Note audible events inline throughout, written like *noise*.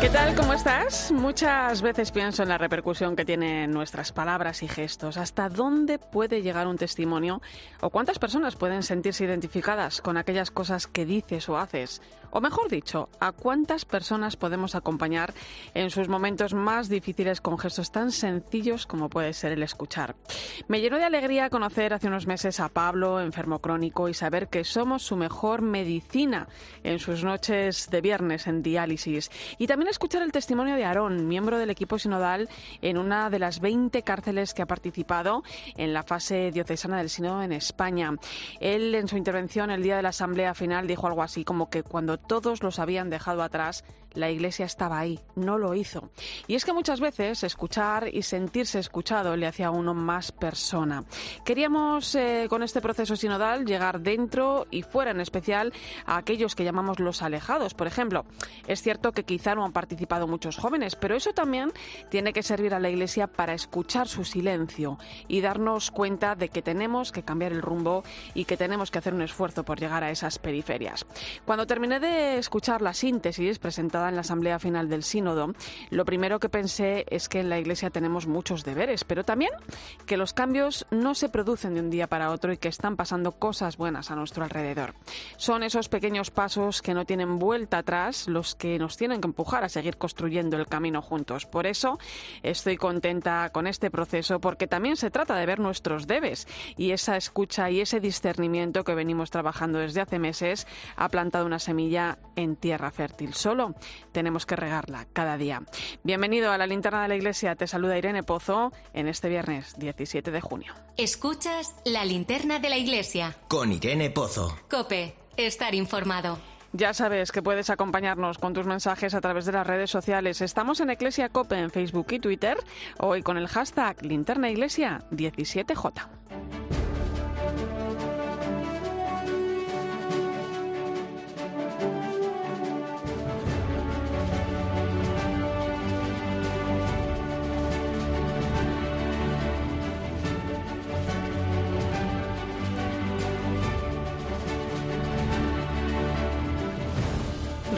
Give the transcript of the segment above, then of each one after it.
¿Qué tal? ¿Cómo estás? Muchas veces pienso en la repercusión que tienen nuestras palabras y gestos. ¿Hasta dónde puede llegar un testimonio? ¿O cuántas personas pueden sentirse identificadas con aquellas cosas que dices o haces? O mejor dicho, ¿a cuántas personas podemos acompañar en sus momentos más difíciles con gestos tan sencillos como puede ser el escuchar? Me llenó de alegría conocer hace unos meses a Pablo, enfermo crónico, y saber que somos su mejor medicina en sus noches de viernes en diálisis. Y también escuchar el testimonio de Aarón, miembro del equipo sinodal en una de las 20 cárceles que ha participado en la fase diocesana del sínodo en España. Él, en su intervención el día de la asamblea final, dijo algo así como que cuando todos los habían dejado atrás, la Iglesia estaba ahí, no lo hizo. Y es que muchas veces escuchar y sentirse escuchado le hacía a uno más persona. Queríamos eh, con este proceso sinodal llegar dentro y fuera, en especial a aquellos que llamamos los alejados. Por ejemplo, es cierto que quizá no han participado muchos jóvenes, pero eso también tiene que servir a la Iglesia para escuchar su silencio y darnos cuenta de que tenemos que cambiar el rumbo y que tenemos que hacer un esfuerzo por llegar a esas periferias. Cuando terminé de escuchar la síntesis presentada en la Asamblea Final del Sínodo, lo primero que pensé es que en la Iglesia tenemos muchos deberes, pero también que los cambios no se producen de un día para otro y que están pasando cosas buenas a nuestro alrededor. Son esos pequeños pasos que no tienen vuelta atrás los que nos tienen que empujar a seguir construyendo el camino juntos. Por eso estoy contenta con este proceso porque también se trata de ver nuestros debes y esa escucha y ese discernimiento que venimos trabajando desde hace meses ha plantado una semilla en tierra fértil. Solo tenemos que regarla cada día. Bienvenido a la linterna de la iglesia. Te saluda Irene Pozo en este viernes 17 de junio. Escuchas la linterna de la iglesia. Con Irene Pozo. Cope, estar informado. Ya sabes que puedes acompañarnos con tus mensajes a través de las redes sociales. Estamos en Iglesia Cope en Facebook y Twitter, hoy con el hashtag Linterna Iglesia 17J.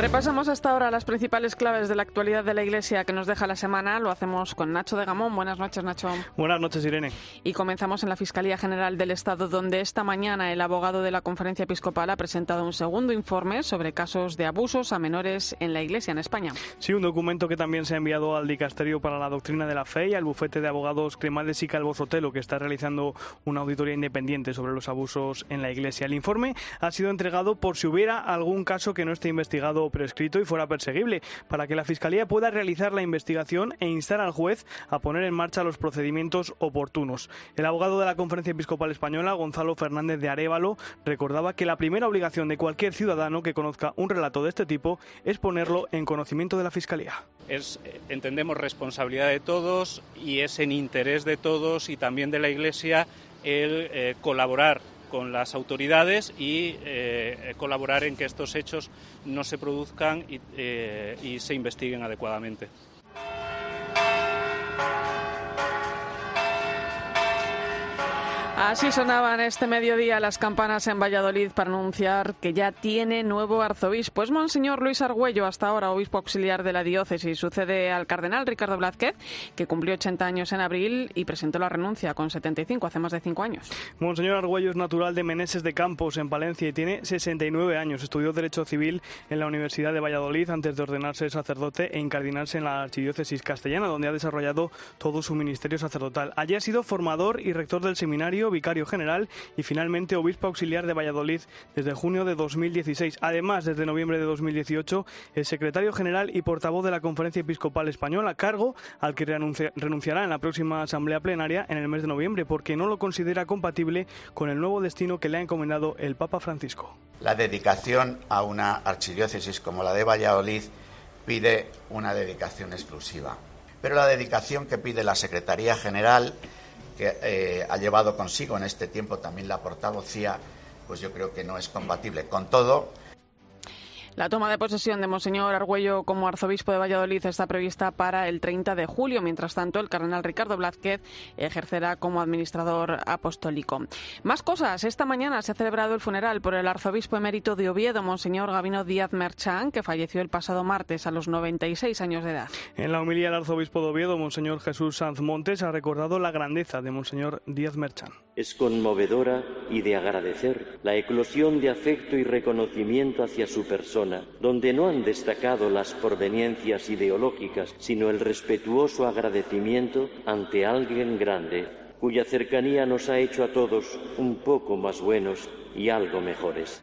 Repasamos hasta ahora las principales claves de la actualidad de la Iglesia que nos deja la semana. Lo hacemos con Nacho de Gamón. Buenas noches, Nacho. Buenas noches, Irene. Y comenzamos en la Fiscalía General del Estado, donde esta mañana el abogado de la Conferencia Episcopal ha presentado un segundo informe sobre casos de abusos a menores en la Iglesia en España. Sí, un documento que también se ha enviado al Dicasterio para la Doctrina de la Fe y al bufete de abogados Cremades y Calvo Sotelo, que está realizando una auditoría independiente sobre los abusos en la Iglesia. El informe ha sido entregado por si hubiera algún caso que no esté investigado prescrito y fuera perseguible, para que la Fiscalía pueda realizar la investigación e instar al juez a poner en marcha los procedimientos oportunos. El abogado de la Conferencia Episcopal Española, Gonzalo Fernández de Arevalo, recordaba que la primera obligación de cualquier ciudadano que conozca un relato de este tipo es ponerlo en conocimiento de la Fiscalía. Es, entendemos, responsabilidad de todos y es en interés de todos y también de la Iglesia el eh, colaborar con las autoridades y eh, colaborar en que estos hechos no se produzcan y, eh, y se investiguen adecuadamente. Así sonaban este mediodía las campanas en Valladolid para anunciar que ya tiene nuevo arzobispo. Es Monseñor Luis Argüello, hasta ahora obispo auxiliar de la diócesis. Sucede al cardenal Ricardo Blázquez, que cumplió 80 años en abril y presentó la renuncia con 75, hace más de 5 años. Monseñor Argüello es natural de Meneses de Campos, en Palencia, y tiene 69 años. Estudió Derecho Civil en la Universidad de Valladolid antes de ordenarse sacerdote e incardinarse en la Archidiócesis castellana, donde ha desarrollado todo su ministerio sacerdotal. Allí ha sido formador y rector del seminario vicario general y finalmente obispo auxiliar de Valladolid desde junio de 2016. Además, desde noviembre de 2018, el secretario general y portavoz de la Conferencia Episcopal Española, cargo al que renunciará en la próxima asamblea plenaria en el mes de noviembre, porque no lo considera compatible con el nuevo destino que le ha encomendado el Papa Francisco. La dedicación a una archidiócesis como la de Valladolid pide una dedicación exclusiva. Pero la dedicación que pide la Secretaría General que eh, ha llevado consigo en este tiempo también la portavocía, pues yo creo que no es compatible. Con todo, la toma de posesión de Monseñor Argüello como arzobispo de Valladolid está prevista para el 30 de julio. Mientras tanto, el cardenal Ricardo Blázquez ejercerá como administrador apostólico. Más cosas. Esta mañana se ha celebrado el funeral por el arzobispo emérito de Oviedo, Monseñor Gabino Díaz Merchán, que falleció el pasado martes a los 96 años de edad. En la homilía, el arzobispo de Oviedo, Monseñor Jesús Sanz Montes, ha recordado la grandeza de Monseñor Díaz Merchán. Es conmovedora y de agradecer la eclosión de afecto y reconocimiento hacia su persona, donde no han destacado las proveniencias ideológicas, sino el respetuoso agradecimiento ante alguien grande, cuya cercanía nos ha hecho a todos un poco más buenos y algo mejores.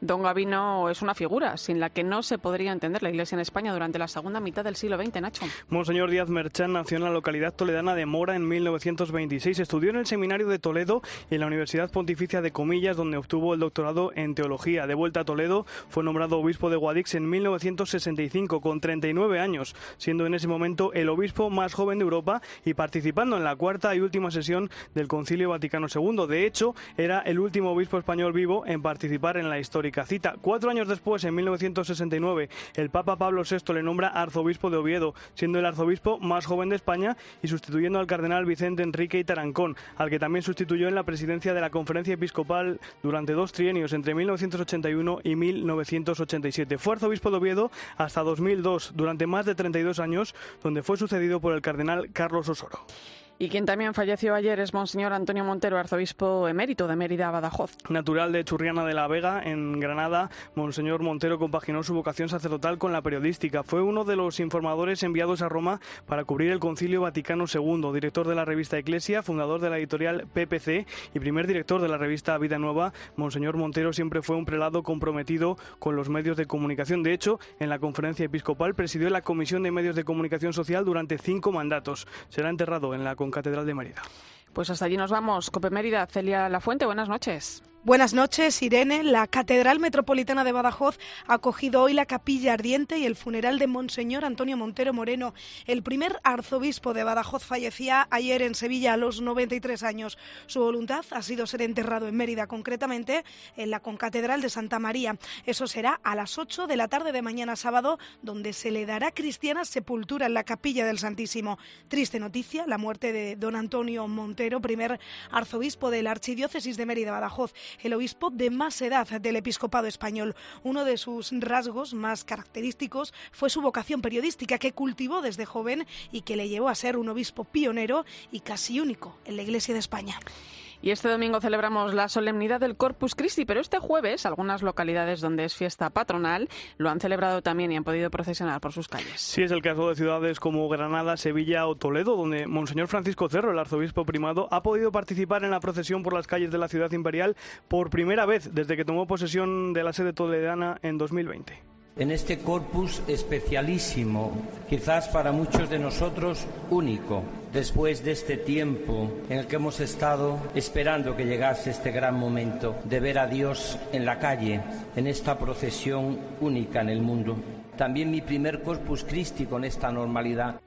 Don Gavino es una figura sin la que no se podría entender la Iglesia en España durante la segunda mitad del siglo XX, Nacho. Monseñor Díaz Merchán nació en la localidad toledana de Mora en 1926. Estudió en el Seminario de Toledo y en la Universidad Pontificia de Comillas, donde obtuvo el doctorado en Teología. De vuelta a Toledo, fue nombrado obispo de Guadix en 1965, con 39 años, siendo en ese momento el obispo más joven de Europa y participando en la cuarta y última sesión del Concilio Vaticano II. De hecho, era el último obispo español vivo en participar en la historia cita. Cuatro años después, en 1969, el Papa Pablo VI le nombra arzobispo de Oviedo, siendo el arzobispo más joven de España y sustituyendo al cardenal Vicente Enrique y Tarancón, al que también sustituyó en la presidencia de la Conferencia Episcopal durante dos trienios, entre 1981 y 1987. Fue arzobispo de Oviedo hasta 2002, durante más de 32 años, donde fue sucedido por el cardenal Carlos Osoro. Y quien también falleció ayer es Monseñor Antonio Montero, arzobispo emérito de Mérida, Badajoz. Natural de Churriana de la Vega, en Granada, Monseñor Montero compaginó su vocación sacerdotal con la periodística. Fue uno de los informadores enviados a Roma para cubrir el Concilio Vaticano II, director de la revista Iglesia, fundador de la editorial PPC y primer director de la revista Vida Nueva. Monseñor Montero siempre fue un prelado comprometido con los medios de comunicación. De hecho, en la conferencia episcopal presidió la Comisión de Medios de Comunicación Social durante cinco mandatos. Será enterrado en la Catedral de Mérida. Pues hasta allí nos vamos. Cope Mérida, Celia Lafuente, buenas noches. Buenas noches, Irene. La Catedral Metropolitana de Badajoz ha acogido hoy la capilla ardiente y el funeral de Monseñor Antonio Montero Moreno. El primer arzobispo de Badajoz fallecía ayer en Sevilla a los 93 años. Su voluntad ha sido ser enterrado en Mérida, concretamente en la Concatedral de Santa María. Eso será a las 8 de la tarde de mañana sábado, donde se le dará cristiana sepultura en la capilla del Santísimo. Triste noticia, la muerte de don Antonio Montero, primer arzobispo de la Archidiócesis de Mérida, Badajoz el obispo de más edad del episcopado español. Uno de sus rasgos más característicos fue su vocación periodística que cultivó desde joven y que le llevó a ser un obispo pionero y casi único en la Iglesia de España. Y este domingo celebramos la solemnidad del Corpus Christi, pero este jueves algunas localidades donde es fiesta patronal lo han celebrado también y han podido procesionar por sus calles. Sí, es el caso de ciudades como Granada, Sevilla o Toledo, donde Monseñor Francisco Cerro, el arzobispo primado, ha podido participar en la procesión por las calles de la ciudad imperial por primera vez desde que tomó posesión de la sede toledana en 2020 en este corpus especialísimo, quizás para muchos de nosotros único, después de este tiempo en el que hemos estado esperando que llegase este gran momento de ver a Dios en la calle, en esta procesión única en el mundo. También mi primer Corpus Christi con esta normalidad.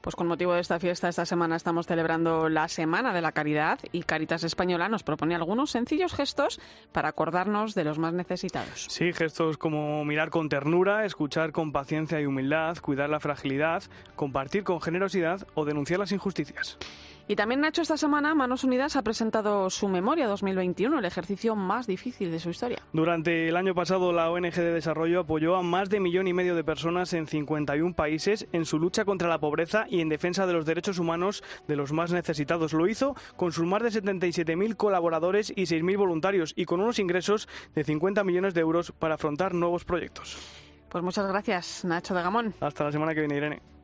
Pues con motivo de esta fiesta, esta semana estamos celebrando la Semana de la Caridad y Caritas Española nos propone algunos sencillos gestos para acordarnos de los más necesitados. Sí, gestos como mirar con ternura, escuchar con paciencia y humildad, cuidar la fragilidad, compartir con generosidad o denunciar las injusticias. Y también Nacho esta semana Manos Unidas ha presentado su memoria 2021, el ejercicio más difícil de su historia. Durante el año pasado la ONG de Desarrollo apoyó a más de millón y medio de personas en 51 países en su lucha contra la pobreza y en defensa de los derechos humanos de los más necesitados. Lo hizo con sus más de 77.000 colaboradores y 6.000 voluntarios y con unos ingresos de 50 millones de euros para afrontar nuevos proyectos. Pues muchas gracias, Nacho de Gamón. Hasta la semana que viene, Irene.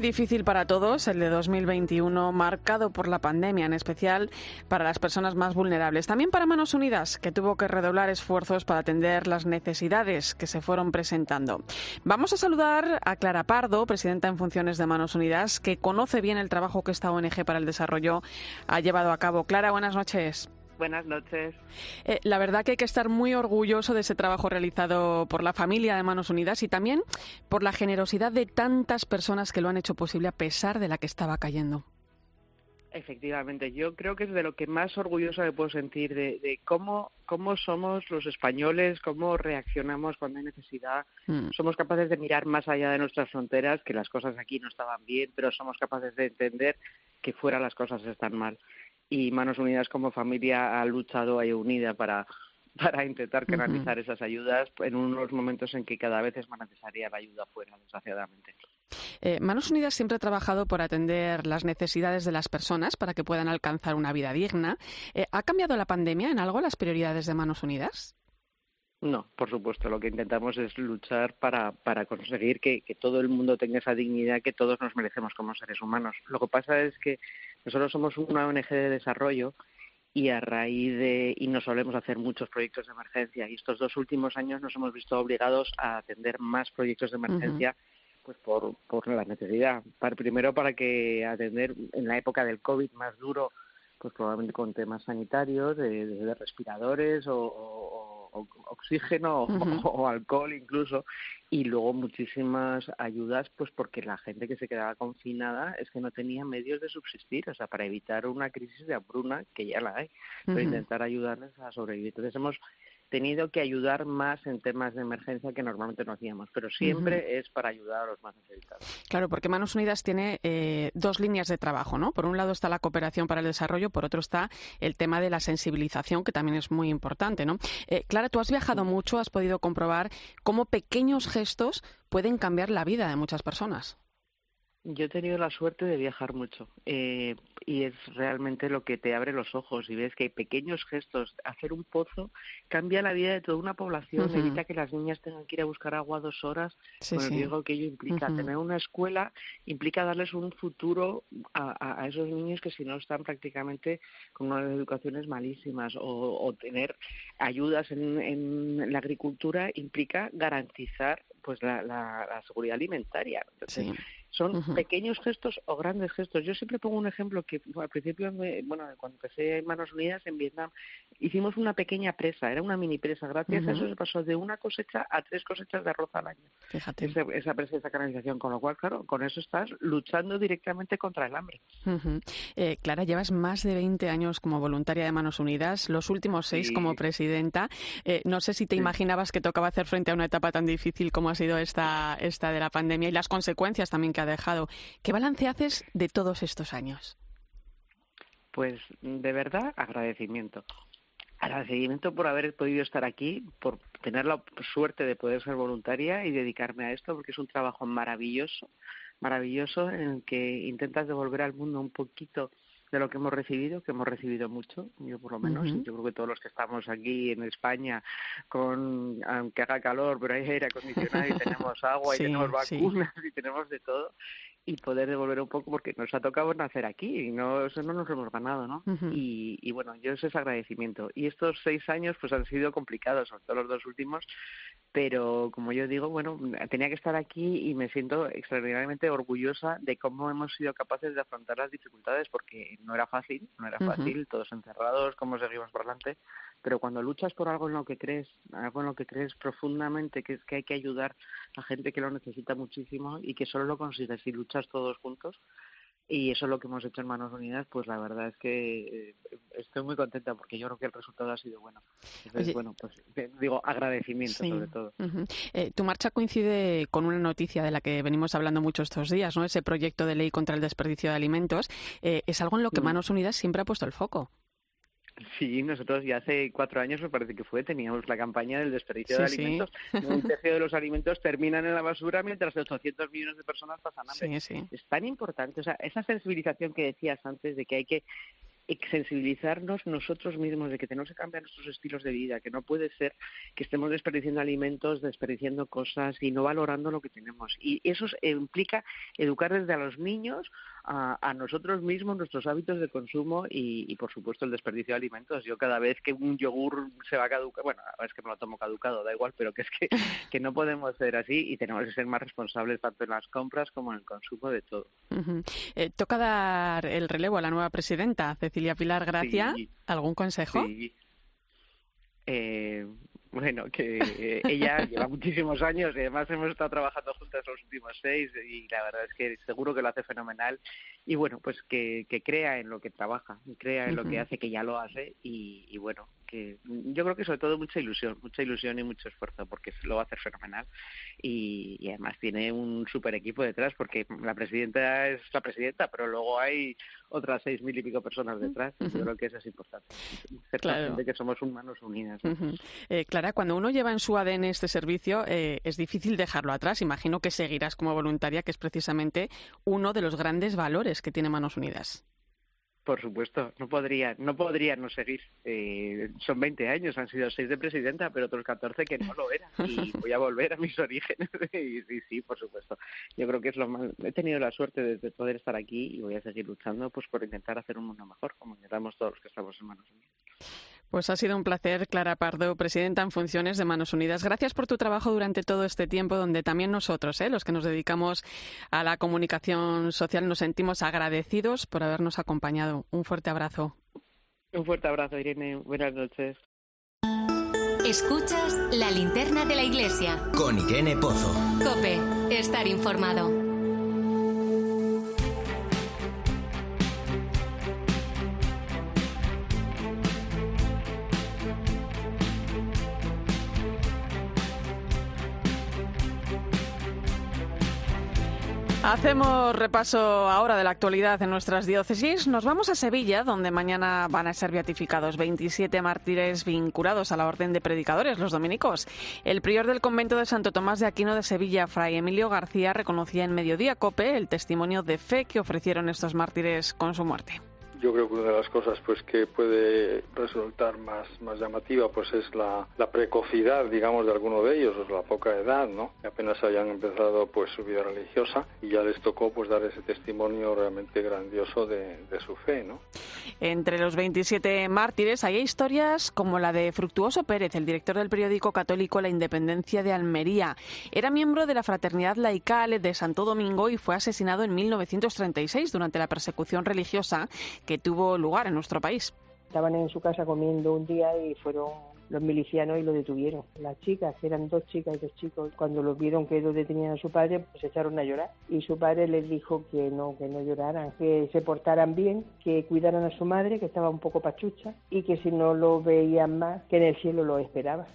Difícil para todos, el de 2021, marcado por la pandemia, en especial para las personas más vulnerables. También para Manos Unidas, que tuvo que redoblar esfuerzos para atender las necesidades que se fueron presentando. Vamos a saludar a Clara Pardo, presidenta en funciones de Manos Unidas, que conoce bien el trabajo que esta ONG para el desarrollo ha llevado a cabo. Clara, buenas noches. Buenas noches. Eh, la verdad que hay que estar muy orgulloso de ese trabajo realizado por la familia de Manos Unidas y también por la generosidad de tantas personas que lo han hecho posible a pesar de la que estaba cayendo. Efectivamente, yo creo que es de lo que más orgulloso me puedo sentir, de, cómo, cómo somos los españoles, cómo reaccionamos cuando hay necesidad. Mm. Somos capaces de mirar más allá de nuestras fronteras, que las cosas aquí no estaban bien, pero somos capaces de entender que fuera las cosas están mal y Manos Unidas como familia ha luchado ahí unida para, para intentar canalizar esas ayudas en unos momentos en que cada vez es más necesaria la ayuda fuera, desgraciadamente. Eh, Manos Unidas siempre ha trabajado por atender las necesidades de las personas para que puedan alcanzar una vida digna. Eh, ¿Ha cambiado la pandemia en algo las prioridades de Manos Unidas? No, por supuesto. Lo que intentamos es luchar para, para conseguir que, que, todo el mundo tenga esa dignidad que todos nos merecemos como seres humanos. Lo que pasa es que nosotros somos una ONG de desarrollo y a raíz de y nos solemos hacer muchos proyectos de emergencia y estos dos últimos años nos hemos visto obligados a atender más proyectos de emergencia pues por, por la necesidad. Para, primero para que atender en la época del COVID más duro pues probablemente con temas sanitarios, de, respiradores o, oxígeno *laughs* o, alcohol incluso, y luego muchísimas ayudas, pues porque la gente que se quedaba confinada es que no tenía medios de subsistir, o sea, para evitar una crisis de hambruna, que ya la hay, pero intentar ayudarles a sobrevivir. Entonces hemos tenido que ayudar más en temas de emergencia que normalmente no hacíamos, pero siempre es para ayudar a los más necesitados. Claro, porque Manos Unidas tiene eh, dos líneas de trabajo, ¿no? Por un lado está la cooperación para el desarrollo, por otro está el tema de la sensibilización, que también es muy importante, ¿no? Eh, Clara, tú has viajado mucho, has podido comprobar cómo pequeños gestos pueden cambiar la vida de muchas personas. Yo he tenido la suerte de viajar mucho eh, y es realmente lo que te abre los ojos y ves que hay pequeños gestos. Hacer un pozo cambia la vida de toda una población, evita que las niñas tengan que ir a buscar agua dos horas con el riesgo que ello implica. Tener una escuela implica darles un futuro a, esos niños que si no están prácticamente con unas educaciones malísimas o, tener ayudas en, en, la agricultura implica garantizar pues la, la, seguridad alimentaria. Entonces, son pequeños gestos o grandes gestos. Yo siempre pongo un ejemplo que al principio, bueno, cuando empecé en Manos Unidas en Vietnam, hicimos una pequeña presa, era una mini presa. Gracias a eso se pasó de una cosecha a tres cosechas de arroz al año. Fíjate. Esa, presa, esa canalización, con lo cual, claro, con eso estás luchando directamente contra el hambre. Eh, Clara, llevas más de 20 años como voluntaria de Manos Unidas, los últimos seis como presidenta. Eh, no sé si te imaginabas que tocaba hacer frente a una etapa tan difícil como ha sido esta, esta de la pandemia y las consecuencias también que dejado. ¿Qué balance haces de todos estos años? Pues de verdad agradecimiento. Agradecimiento por haber podido estar aquí, por tener la suerte de poder ser voluntaria y dedicarme a esto, porque es un trabajo maravilloso, maravilloso en el que intentas devolver al mundo un poquito de lo que hemos recibido, que hemos recibido mucho, yo por lo menos, yo creo que todos los que estamos aquí en España, con aunque haga calor, pero hay aire acondicionado y tenemos agua y tenemos vacunas y tenemos de todo, y poder devolver un poco porque nos ha tocado nacer aquí y no eso no nos hemos ganado no y, y, bueno yo ese es agradecimiento. Y estos seis años pues han sido complicados sobre todo los dos últimos pero como yo digo bueno tenía que estar aquí y me siento extraordinariamente orgullosa de cómo hemos sido capaces de afrontar las dificultades porque no era fácil no era fácil todos encerrados cómo seguimos por delante pero cuando luchas por algo en lo que crees, algo en lo que crees profundamente, que es que hay que ayudar a gente que lo necesita muchísimo y que solo lo consigues si luchas todos juntos, y eso es lo que hemos hecho en Manos Unidas, pues la verdad es que eh, estoy muy contenta porque yo creo que el resultado ha sido bueno. Entonces, bueno, pues digo agradecimiento sobre todo. Eh, tu marcha coincide con una noticia de la que venimos hablando mucho estos días, ¿no? Ese proyecto de ley contra el desperdicio de alimentos. Eh, es algo en lo que. Manos Unidas siempre ha puesto el foco. Sí, nosotros ya hace cuatro años, me parece que fue, teníamos la campaña del desperdicio de alimentos. Un *laughs* tercio de los alimentos terminan en la basura mientras 800 millones de personas pasan hambre. Es tan importante, o sea, esa sensibilización que decías antes de que hay que sensibilizarnos nosotros mismos de que tenemos que cambiar nuestros estilos de vida, que no puede ser que estemos desperdiciando alimentos, desperdiciando cosas y no valorando lo que tenemos. Y eso implica educar desde a los niños a, nosotros mismos, nuestros hábitos de consumo y, por supuesto, el desperdicio de alimentos. Yo cada vez que un yogur se va a caducar, bueno, es que me lo tomo caducado, da igual, pero que es que, *laughs* que no podemos ser así y tenemos que ser más responsables tanto en las compras como en el consumo de todo. Eh, toca dar el relevo a la nueva presidenta, Cecilia Pilar Gracia. ¿Algún consejo? Sí. Eh, bueno, que ella *laughs* lleva muchísimos años y además hemos estado trabajando juntas los últimos seis y la verdad es que seguro que lo hace fenomenal y bueno, pues que, que crea en lo que trabaja, crea en lo que hace, que ya lo hace y, y bueno, que yo creo que sobre todo mucha ilusión, mucha ilusión y mucho esfuerzo porque lo va a hacer fenomenal y, además tiene un super equipo detrás porque la presidenta es la presidenta, pero luego hay otras seis mil y pico personas detrás. Yo creo que eso es importante, ser claro. que somos humanos unidas. Eh, Clara, cuando uno lleva en su ADN este servicio eh, es difícil dejarlo atrás. Imagino que seguirás como voluntaria, que es precisamente uno de los grandes valores que tiene Manos Unidas. Por supuesto, no podría, no podría no seguir. Eh, son 20 años, han sido 6 de presidenta, pero otros 14 que no lo eran. *laughs* Y voy a volver a mis orígenes. *laughs* y sí, sí, por supuesto. Yo creo que es lo más. He tenido la suerte de, poder estar aquí y voy a seguir luchando pues por intentar hacer un mundo mejor, como intentamos todos los que estamos en manos unidas. Pues ha sido un placer, Clara Pardo, presidenta en funciones de Manos Unidas. Gracias por tu trabajo durante todo este tiempo, donde también nosotros, ¿eh? los que nos dedicamos a la comunicación social, nos sentimos agradecidos por habernos acompañado. Un fuerte abrazo. Un fuerte abrazo, Irene. Buenas noches. Escuchas la linterna de la iglesia. Con Irene Pozo. Cope, estar informado. Hacemos repaso ahora de la actualidad en nuestras diócesis. Nos vamos a Sevilla, donde mañana van a ser beatificados 27 mártires vinculados a la Orden de Predicadores, los dominicos. El prior del convento de Santo Tomás de Aquino de Sevilla, Fray Emilio García, reconocía en Mediodía Cope el testimonio de fe que ofrecieron estos mártires con su muerte yo creo que una de las cosas pues que puede resultar más, más llamativa pues es la, precocidad digamos de alguno de ellos o la poca edad no que apenas habían empezado pues su vida religiosa y ya les tocó pues dar ese testimonio realmente grandioso de, de su fe no entre los 27 mártires hay historias como la de Fructuoso Pérez el director del periódico católico La Independencia de Almería. Era miembro de la fraternidad laical de Santo Domingo y fue asesinado en 1936 durante la persecución religiosa que tuvo lugar en nuestro país. Estaban en su casa comiendo un día y fueron los milicianos y lo detuvieron. Las chicas, eran dos chicas y dos chicos, cuando los vieron que lo detenían a su padre, pues se echaron a llorar. Y su padre les dijo que no, que no lloraran, que se portaran bien, que cuidaran a su madre, que estaba un poco pachucha, y que si no lo veían más, que en el cielo lo esperaba.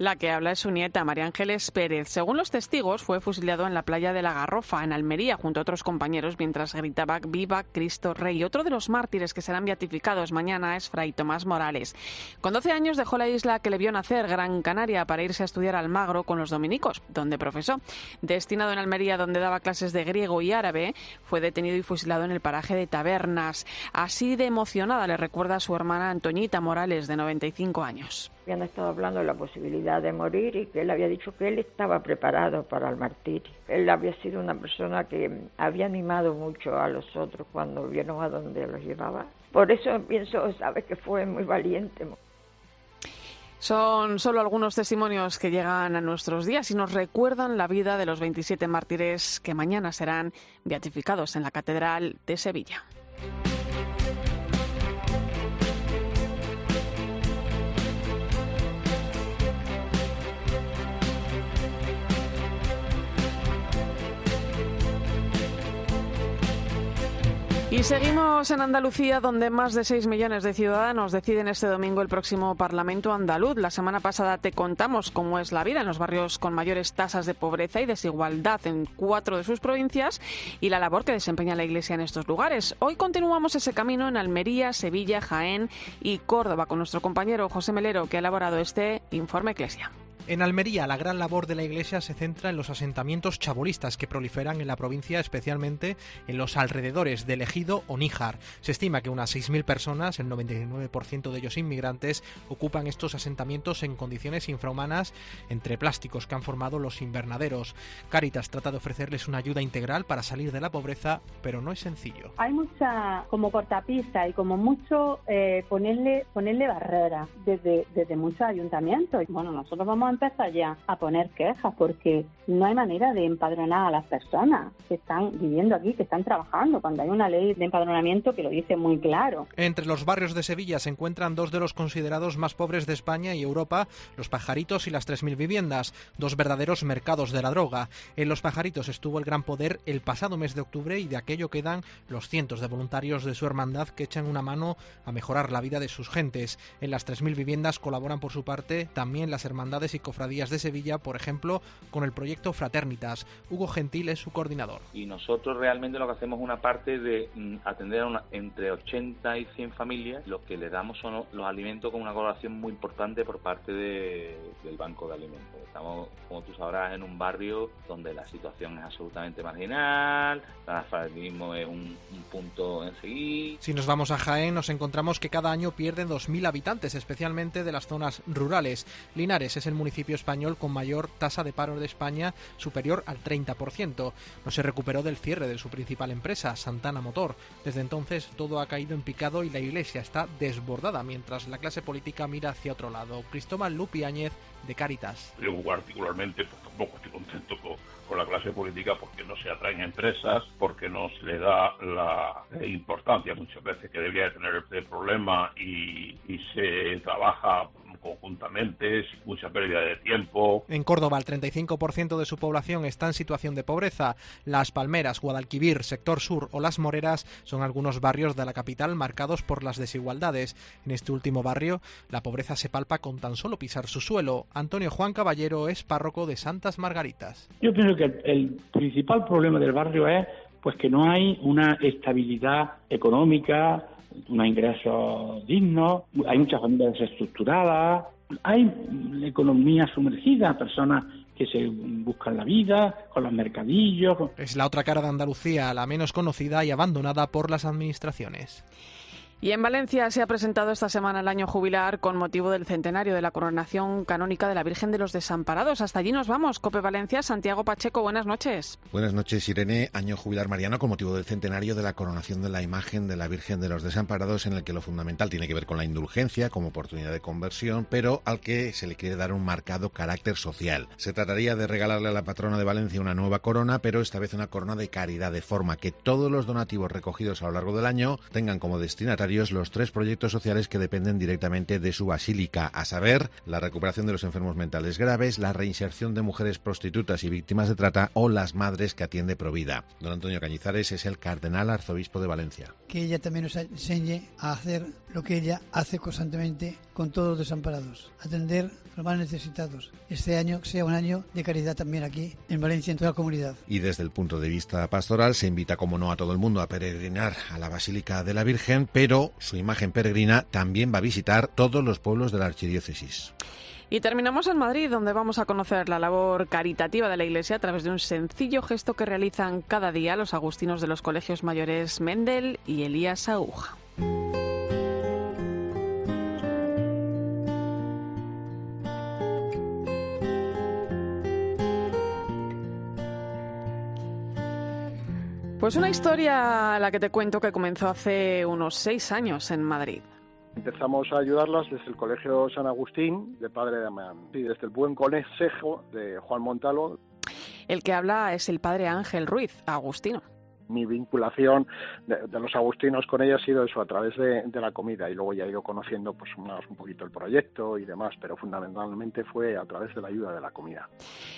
La que habla es su nieta, María Ángeles Pérez. Según los testigos, fue fusilado en la playa de la Garrofa, en Almería, junto a otros compañeros, mientras gritaba Viva Cristo Rey. Otro de los mártires que serán beatificados mañana es Fray Tomás Morales. Con 12 años dejó la isla que le vio nacer, Gran Canaria, para irse a estudiar al Magro con los dominicos, donde profesó. Destinado en Almería, donde daba clases de griego y árabe, fue detenido y fusilado en el paraje de Tabernas. Así de emocionada le recuerda a su hermana Antoñita Morales, de 95 años habían estado hablando de la posibilidad de morir y que él había dicho que él estaba preparado para el martirio. Él había sido una persona que había animado mucho a los otros cuando vieron a dónde los llevaba. Por eso pienso, sabes, que fue muy valiente. Son solo algunos testimonios que llegan a nuestros días y nos recuerdan la vida de los 27 mártires que mañana serán beatificados en la Catedral de Sevilla. Y seguimos en Andalucía, donde más de 6 millones de ciudadanos deciden este domingo el próximo Parlamento andaluz. La semana pasada te contamos cómo es la vida en los barrios con mayores tasas de pobreza y desigualdad en cuatro de sus provincias y la labor que desempeña la Iglesia en estos lugares. Hoy continuamos ese camino en Almería, Sevilla, Jaén y Córdoba con nuestro compañero José Melero, que ha elaborado este informe Iglesia. En Almería, la gran labor de la Iglesia se centra en los asentamientos chabolistas que proliferan en la provincia, especialmente en los alrededores del ejido o Níjar. Se estima que unas 6.000 personas, el 99% de ellos inmigrantes, ocupan estos asentamientos en condiciones infrahumanas entre plásticos que han formado los invernaderos. Caritas trata de ofrecerles una ayuda integral para salir de la pobreza, pero no es sencillo. Hay mucha como cortapista y como mucho eh, ponerle ponerle barreras desde, desde muchos ayuntamientos. Bueno, nosotros vamos a empezar ya a poner quejas porque no hay manera de empadronar a las personas que están viviendo aquí, que están trabajando, cuando hay una ley de empadronamiento que lo dice muy claro. Entre los barrios de Sevilla se encuentran dos de los considerados más pobres de España y Europa, Los Pajaritos y las 3.000 viviendas, dos verdaderos mercados de la droga. En Los Pajaritos estuvo el Gran Poder el pasado mes de octubre y de aquello quedan los cientos de voluntarios de su hermandad que echan una mano a mejorar la vida de sus gentes. En las 3.000 viviendas colaboran por su parte también las hermandades y cofradías de Sevilla, por ejemplo, con el proyecto Fraternitas. Hugo Gentil es su coordinador. Y nosotros realmente lo que hacemos es una parte de mm, atender a una, entre 80 y 100 familias. Lo que le damos son los alimentos con una colaboración muy importante por parte de, del Banco de Alimentos. Estamos, como tú sabrás, en un barrio donde la situación es absolutamente marginal, el analfabetismo es un, un punto en seguir. Si nos vamos a Jaén, nos encontramos que cada año pierden 2.000 habitantes, especialmente de las zonas rurales. Linares es el municipio español con mayor tasa de paro de España, superior al 30%. No se recuperó del cierre de su principal empresa, Santana Motor. Desde entonces todo ha caído en picado y la iglesia está desbordada, mientras la clase política mira hacia otro lado. Cristóbal Lupi Áñez, de Caritas. Yo particularmente pues, tampoco estoy contento con, con, la clase política porque no se atraen empresas, porque no se le da la importancia muchas veces que debería de tener el problema y, y se trabaja conjuntamente, mucha pérdida de tiempo. En Córdoba, el 35% de su población está en situación de pobreza. Las Palmeras, Guadalquivir, Sector Sur o Las Moreras son algunos barrios de la capital marcados por las desigualdades. En este último barrio, la pobreza se palpa con tan solo pisar su suelo. Antonio Juan Caballero es párroco de Santas Margaritas. Yo pienso que el, el principal problema del barrio es pues que no hay una estabilidad económica, un ingreso digno, hay muchas familias desestructuradas, hay economía sumergida, personas que se buscan la vida con los mercadillos. Es la otra cara de Andalucía, la menos conocida y abandonada por las administraciones. Y en Valencia se ha presentado esta semana el año jubilar con motivo del centenario de la coronación canónica de la Virgen de los Desamparados. Hasta allí nos vamos. Cope Valencia, Santiago Pacheco, buenas noches. Buenas noches, Irene. Año jubilar mariano con motivo del centenario de la coronación de la imagen de la Virgen de los Desamparados, en el que lo fundamental tiene que ver con la indulgencia como oportunidad de conversión, pero al que se le quiere dar un marcado carácter social. Se trataría de regalarle a la patrona de Valencia una nueva corona, pero esta vez una corona de caridad, de forma que todos los donativos recogidos a lo largo del año tengan como destinatario los tres proyectos sociales que dependen directamente de su basílica, a saber, la recuperación de los enfermos mentales graves, la reinserción de mujeres prostitutas y víctimas de trata o las madres que atiende Provida. Don Antonio Cañizares es el cardenal arzobispo de Valencia. Que ella también nos enseñe a hacer lo que ella hace constantemente con todos los desamparados, atender a los más necesitados. Este año sea un año de caridad también aquí en Valencia, en toda la comunidad. Y desde el punto de vista pastoral se invita, como no, a todo el mundo a peregrinar a la Basílica de la Virgen, pero su imagen peregrina también va a visitar todos los pueblos de la archidiócesis. Y terminamos en Madrid, donde vamos a conocer la labor caritativa de la Iglesia a través de un sencillo gesto que realizan cada día los agustinos de los colegios mayores Mendel y Elías Aguja. Pues una historia la que te cuento que comenzó hace unos seis años en Madrid. Empezamos a ayudarlas desde el Colegio San Agustín de Padre Damián y desde el buen consejo de Juan Montalo. El que habla es el Padre Ángel Ruiz, agustino mi vinculación de, los agustinos con ella ha sido eso a través de, de, la comida y luego ya he ido conociendo pues más un poquito el proyecto y demás, pero fundamentalmente fue a través de la ayuda de la comida.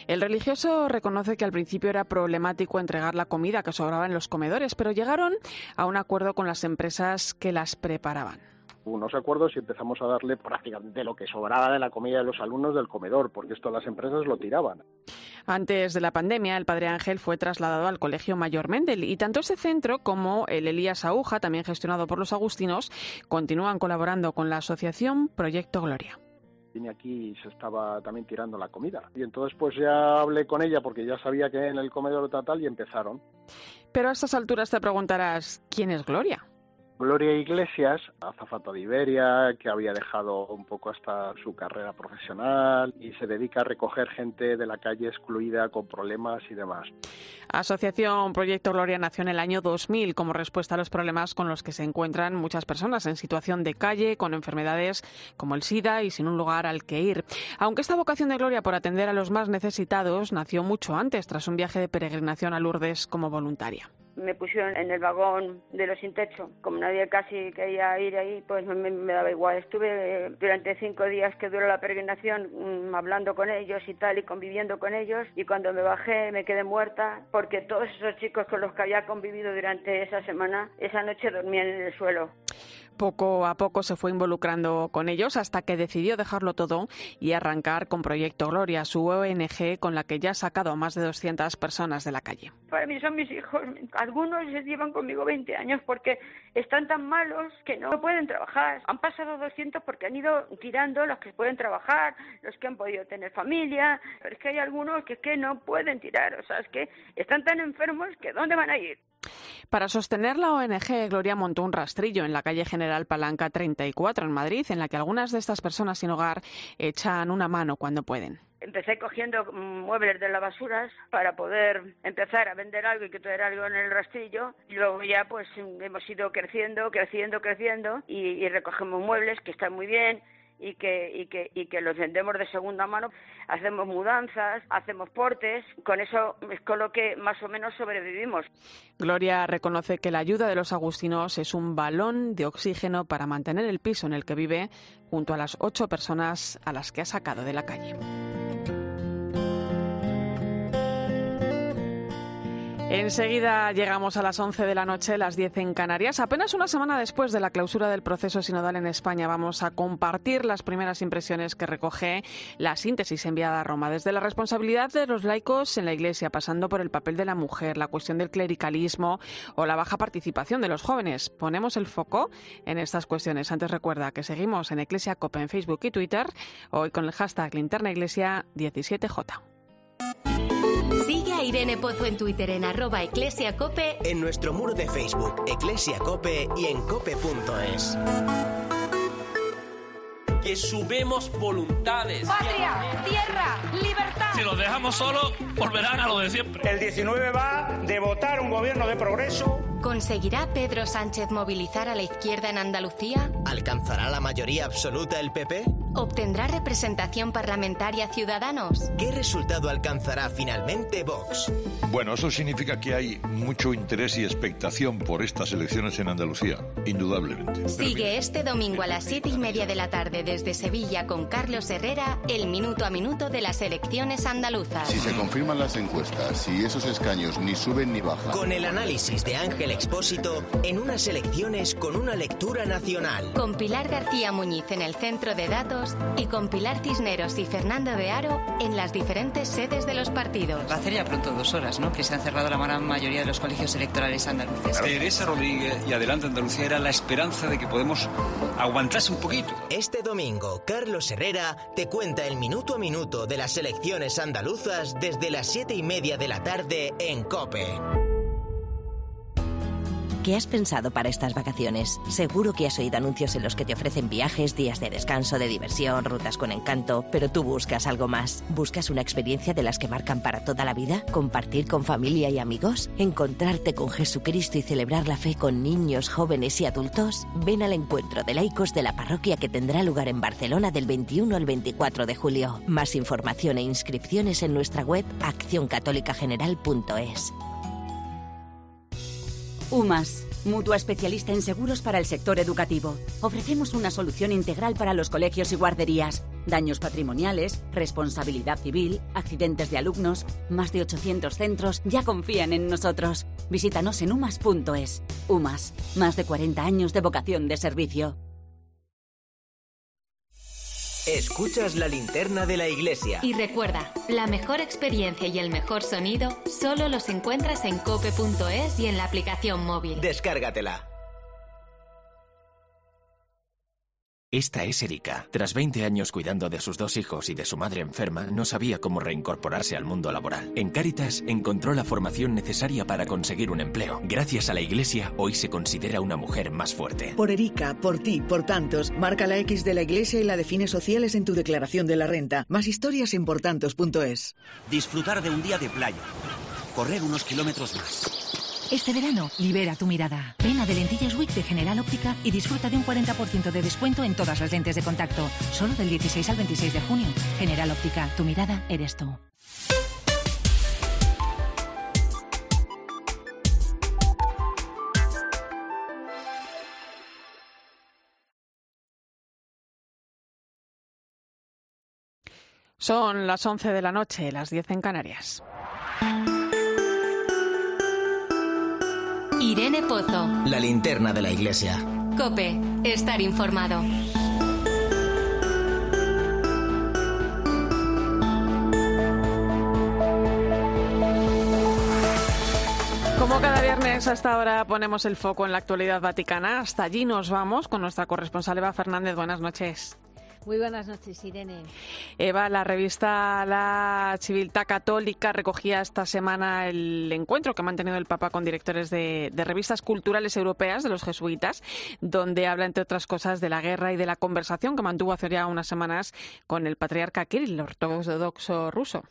El religioso reconoce que al principio era problemático entregar la comida que sobraba en los comedores, pero llegaron a un acuerdo con las empresas que las preparaban unos acuerdos y empezamos a darle prácticamente lo que sobraba de la comida de los alumnos del comedor, porque esto las empresas lo tiraban. Antes de la pandemia, el padre Ángel fue trasladado al Colegio Mayor Mendel y tanto ese centro como el Elías Aguja, también gestionado por los agustinos, continúan colaborando con la asociación Proyecto Gloria. vine aquí y se estaba también tirando la comida. Y entonces pues ya hablé con ella porque ya sabía que en el comedor tal y empezaron. Pero a estas alturas te preguntarás, ¿quién es Gloria? Gloria Iglesias, azafata de Iberia, que había dejado un poco hasta su carrera profesional y se dedica a recoger gente de la calle excluida con problemas y demás. Asociación Proyecto Gloria nació en el año 2000 como respuesta a los problemas con los que se encuentran muchas personas en situación de calle, con enfermedades como el SIDA y sin un lugar al que ir. Aunque esta vocación de Gloria por atender a los más necesitados nació mucho antes, tras un viaje de peregrinación a Lourdes como voluntaria me pusieron en el vagón de los sin techo. Como nadie casi quería ir ahí, pues me, me, daba igual. Estuve durante cinco días que duró la peregrinación mm, hablando con ellos y tal y conviviendo con ellos y cuando me bajé me quedé muerta porque todos esos chicos con los que había convivido durante esa semana, esa noche dormían en el suelo. Poco a poco se fue involucrando con ellos hasta que decidió dejarlo todo y arrancar con Proyecto Gloria, su ONG con la que ya ha sacado a más de 200 personas de la calle. Para mí son mis hijos. Algunos llevan conmigo 20 años porque están tan malos que no pueden trabajar. Han pasado 200 porque han ido tirando los que pueden trabajar, los que han podido tener familia, pero es que hay algunos que, que no pueden tirar. O sea, es que están tan enfermos que ¿dónde van a ir? Para sostener la ONG, Gloria montó un rastrillo en la calle General Palanca 34 en Madrid, en la que algunas de estas personas sin hogar echan una mano cuando pueden. Empecé cogiendo muebles de las basuras para poder empezar a vender algo y que traer algo en el rastrillo. Y luego ya pues hemos ido creciendo, creciendo, creciendo y recogemos muebles que están muy bien y que, y que, y que los vendemos de segunda mano. Hacemos mudanzas, hacemos portes, con eso es con lo que más o menos sobrevivimos. Gloria reconoce que la ayuda de los agustinos es un balón de oxígeno para mantener el piso en el que vive junto a las ocho personas a las que ha sacado de la calle. Enseguida llegamos a las 11 de la noche, las 10 en Canarias. Apenas una semana después de la clausura del proceso sinodal en España, vamos a compartir las primeras impresiones que recoge la síntesis enviada a Roma, desde la responsabilidad de los laicos en la Iglesia, pasando por el papel de la mujer, la cuestión del clericalismo o la baja participación de los jóvenes. Ponemos el foco en estas cuestiones. Antes recuerda que seguimos en Iglesia Copa en Facebook y Twitter, hoy con el hashtag Linterna Iglesia 17J. A Irene Pozo en Twitter en arroba eclesiacope, En nuestro muro de Facebook, Eclesia Cope y en cope.es. Que subemos voluntades. Patria, tierra, libertad. Si los dejamos solos, volverán a lo de siempre. El 19 va de votar un gobierno de progreso. ¿Conseguirá Pedro Sánchez movilizar a la izquierda en Andalucía? ¿Alcanzará la mayoría absoluta el PP? ¿Obtendrá representación parlamentaria Ciudadanos? ¿Qué resultado alcanzará finalmente Vox? Bueno, eso significa que hay mucho interés y expectación por estas elecciones en Andalucía, indudablemente. Sigue este domingo a las siete y media de la tarde desde Sevilla con Carlos Herrera el minuto a minuto de las elecciones andaluzas. Si se confirman las encuestas, si esos escaños ni suben ni bajan. Con el análisis de Ángel Expósito en unas elecciones con una lectura nacional. Con Pilar García Muñiz en el centro de datos y con Pilar Cisneros y Fernando de Aro en las diferentes sedes de los partidos. Va a hacer ya pronto dos horas, ¿no? Que se han cerrado la gran mayoría de los colegios electorales andaluces. Teresa Rodríguez y Adelante Andalucía era la esperanza de que podemos aguantarse un poquito. Este domingo, Carlos Herrera te cuenta el minuto a minuto de las elecciones andaluzas desde las siete y media de la tarde en COPE. ¿Qué has pensado para estas vacaciones? Seguro que has oído anuncios en los que te ofrecen viajes, días de descanso, de diversión, rutas con encanto, pero tú buscas algo más. ¿Buscas una experiencia de las que marcan para toda la vida? ¿Compartir con familia y amigos? ¿Encontrarte con Jesucristo y celebrar la fe con niños, jóvenes y adultos? Ven al encuentro de laicos de la parroquia que tendrá lugar en Barcelona del 21 al 24 de julio. Más información e inscripciones en nuestra web accioncatolicageneral.es. UMAS, mutua especialista en seguros para el sector educativo. Ofrecemos una solución integral para los colegios y guarderías. Daños patrimoniales, responsabilidad civil, accidentes de alumnos. Más de 800 centros ya confían en nosotros. Visítanos en umas.es. UMAS, más de 40 años de vocación de servicio. Escuchas la linterna de la iglesia. Y recuerda, la mejor experiencia y el mejor sonido solo los encuentras en cope.es y en la aplicación móvil. Descárgatela. Esta es Erika. Tras 20 años cuidando de sus dos hijos y de su madre enferma, no sabía cómo reincorporarse al mundo laboral. En Cáritas encontró la formación necesaria para conseguir un empleo. Gracias a la Iglesia, hoy se considera una mujer más fuerte. Por Erika, por ti, por tantos, marca la X de la Iglesia y la de fines sociales en tu declaración de la renta. Más historias en portantos.es. Disfrutar de un día de playa. Correr unos kilómetros más este verano, libera tu mirada. Ven a de Lentillas Week de General Óptica y disfruta de un 40% de descuento en todas las lentes de contacto. Solo del 16 al 26 de junio. General Óptica, tu mirada eres tú. Son las 11 de la noche, las 10 en Canarias. Irene Pozo. La linterna de la iglesia. Cope, estar informado. Como cada viernes hasta ahora ponemos el foco en la actualidad vaticana, hasta allí nos vamos con nuestra corresponsal Eva Fernández. Buenas noches. Muy buenas noches, Irene. Eva, la revista La Civiltà Católica recogía esta semana el encuentro que ha mantenido el Papa con directores de, de, revistas culturales europeas de los jesuitas, donde habla, entre otras cosas, de la guerra y de la conversación que mantuvo hace ya unas semanas con el patriarca Kirill, ortodoxo ruso.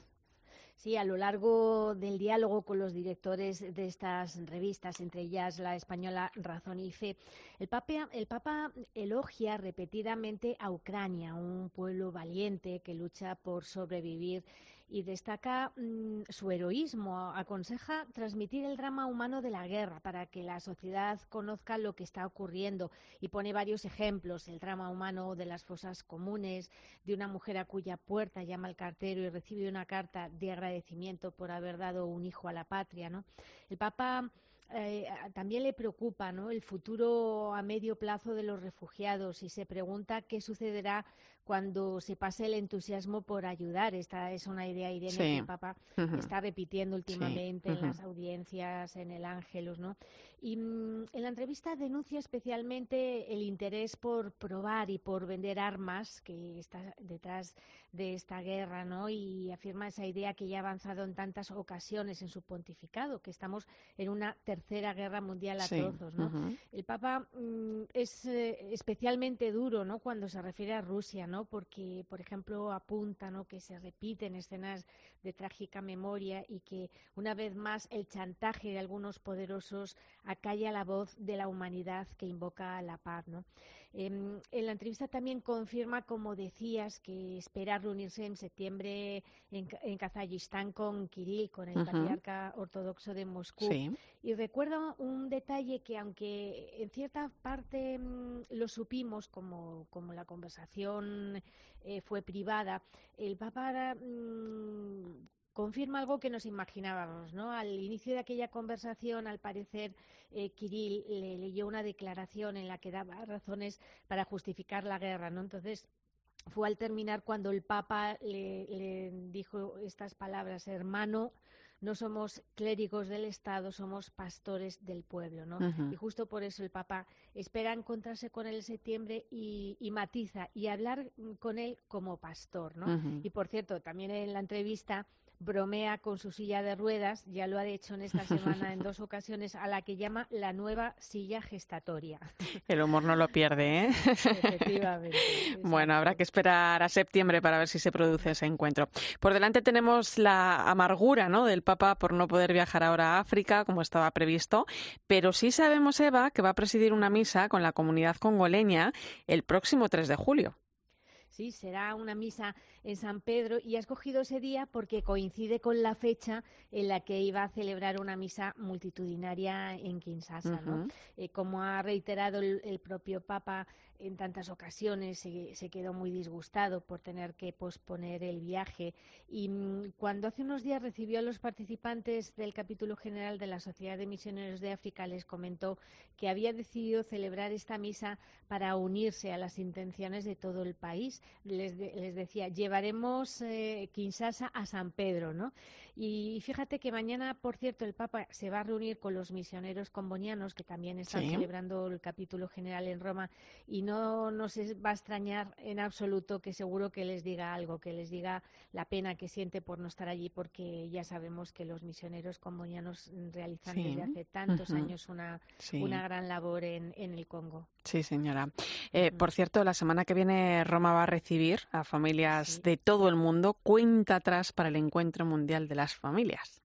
Sí, a lo largo del diálogo con los directores de estas revistas, entre ellas la española Razón y Fe, el Papa, el Papa elogia repetidamente a Ucrania, un pueblo valiente que lucha por sobrevivir y destaca mm, su heroísmo. Aconseja transmitir el drama humano de la guerra para que la sociedad conozca lo que está ocurriendo y pone varios ejemplos. El drama humano de las fosas comunes, de una mujer a cuya puerta llama el cartero y recibe una carta de agradecimiento por haber dado un hijo a la patria. ¿no? El Papa eh, también le preocupa ¿no? el futuro a medio plazo de los refugiados y se pregunta qué sucederá cuando se pase el entusiasmo por ayudar. Esta es una idea, Irene, que el Papa está repitiendo últimamente en las audiencias, en el Ángelus, ¿no? Y mm, en la entrevista denuncia especialmente el interés por probar y por vender armas que está detrás de esta guerra, ¿no? Y afirma esa idea que ya ha avanzado en tantas ocasiones en su pontificado, que estamos en una tercera guerra mundial a todos, ¿no? El Papa mm, es eh, especialmente duro, ¿no? Cuando se refiere a Rusia, Porque, por ejemplo, apunta. Que se repiten escenas de trágica memoria y que una vez más el chantaje de algunos poderosos acalla la voz de la humanidad que invoca la paz, ¿no? Em, en la entrevista también confirma, como decías, que espera reunirse en septiembre en, en Kazajistán con Kirill, con el patriarca ortodoxo de Moscú. Y recuerda un detalle que, aunque en cierta parte mm, lo supimos, como, como la conversación eh, fue privada, el Papa mm, confirma algo que nos imaginábamos, ¿no? Al inicio de aquella conversación, al parecer, eh, Kirill le leyó una declaración en la que daba razones para justificar la guerra, ¿no? Entonces, fue al terminar cuando el Papa le dijo estas palabras, hermano, no somos clérigos del Estado, somos pastores del pueblo, ¿no? Y justo por eso el Papa espera encontrarse con él en septiembre y, matiza y hablar con él como pastor, ¿no? Y por cierto, también en la entrevista bromea con su silla de ruedas, ya lo ha hecho en esta semana en dos *laughs* ocasiones, a la que llama la nueva silla gestatoria. El humor no lo pierde, ¿eh? Efectivamente. bueno, habrá que esperar a septiembre para ver si se produce ese encuentro. Por delante tenemos la amargura ¿no? del Papa por no poder viajar ahora a África, como estaba previsto, pero sí sabemos, Eva, que va a presidir una misa con la comunidad congoleña el próximo 3 de julio. Sí, será una misa en San Pedro y ha escogido ese día porque coincide con la fecha en la que iba a celebrar una misa multitudinaria en Kinshasa. ¿no? Eh, como ha reiterado el, propio Papa en tantas ocasiones, se, quedó muy disgustado por tener que posponer el viaje. Y mm, cuando hace unos días recibió a los participantes del capítulo general de la Sociedad de Misioneros de África, les comentó que había decidido celebrar esta misa para unirse a las intenciones de todo el país. Les, les decía, llevaremos eh, a San Pedro, ¿no? Y fíjate que mañana, por cierto, el Papa se va a reunir con los misioneros combonianos que también están celebrando el capítulo general en Roma y no nos va a extrañar en absoluto que seguro que les diga algo, que les diga la pena que siente por no estar allí porque ya sabemos que los misioneros combonianos realizan desde hace tantos años una, una gran labor en, en el Congo. Sí, señora. Eh, por cierto, la semana que viene Roma va a recibir a familias de todo el mundo. Cuenta atrás para el Encuentro Mundial de las Familias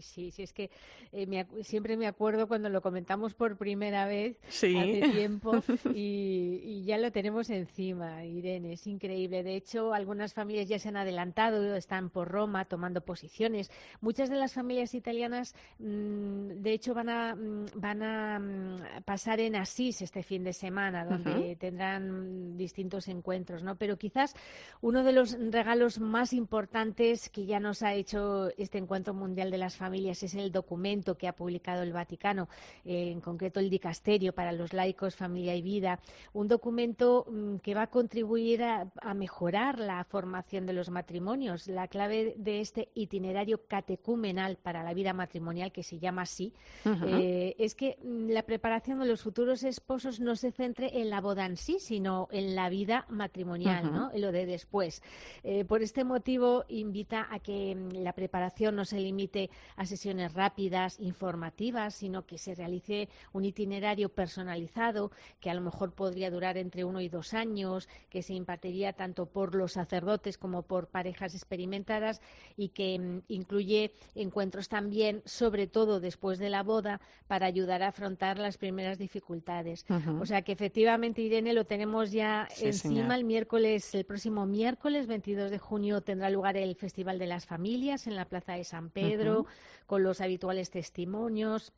sí, sí, sí, es que eh, siempre me acuerdo cuando lo comentamos por primera vez hace tiempo *laughs* y, ya lo tenemos encima, Irene, es increíble. De hecho, algunas familias ya se han adelantado, están por Roma tomando posiciones. Muchas de las familias italianas, mm, de hecho, van a, mm, van a mm, pasar en Asís este fin de semana, donde tendrán distintos encuentros, ¿no? Pero quizás uno de los regalos más importantes que ya nos ha hecho este encuentro mundial de las familias familias es el documento que ha publicado el Vaticano, eh, en concreto el Dicasterio para los laicos, familia y vida, un documento mm, que va a contribuir a, mejorar la formación de los matrimonios. La clave de este itinerario catecumenal para la vida matrimonial, que se llama así, eh, es que mm, la preparación de los futuros esposos no se centre en la boda en sí, sino en la vida matrimonial, ¿no? en lo de después. Eh, por este motivo, invita a que mm, la preparación no se limite a sesiones rápidas, informativas, sino que se realice un itinerario personalizado que a lo mejor podría durar entre uno y dos años, que se impartiría tanto por los sacerdotes como por parejas experimentadas y que mm, incluye encuentros también, sobre todo después de la boda, para ayudar a afrontar las primeras dificultades. O sea que efectivamente, Irene, lo tenemos ya encima. el miércoles, el próximo miércoles 22 de junio tendrá lugar el Festival de las Familias en la Plaza de San Pedro con los habituales testimonios.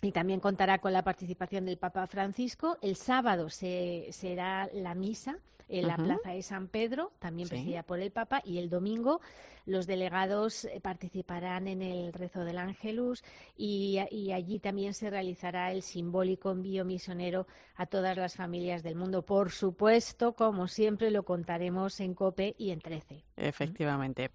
Y también contará con la participación del Papa Francisco. El sábado se, será la misa en la Plaza de San Pedro, también presidida por el Papa, y el domingo los delegados eh, participarán en el rezo del Ángelus y, allí también se realizará el simbólico envío misionero a todas las familias del mundo. Por supuesto, como siempre, lo contaremos en COPE y en 13. Efectivamente.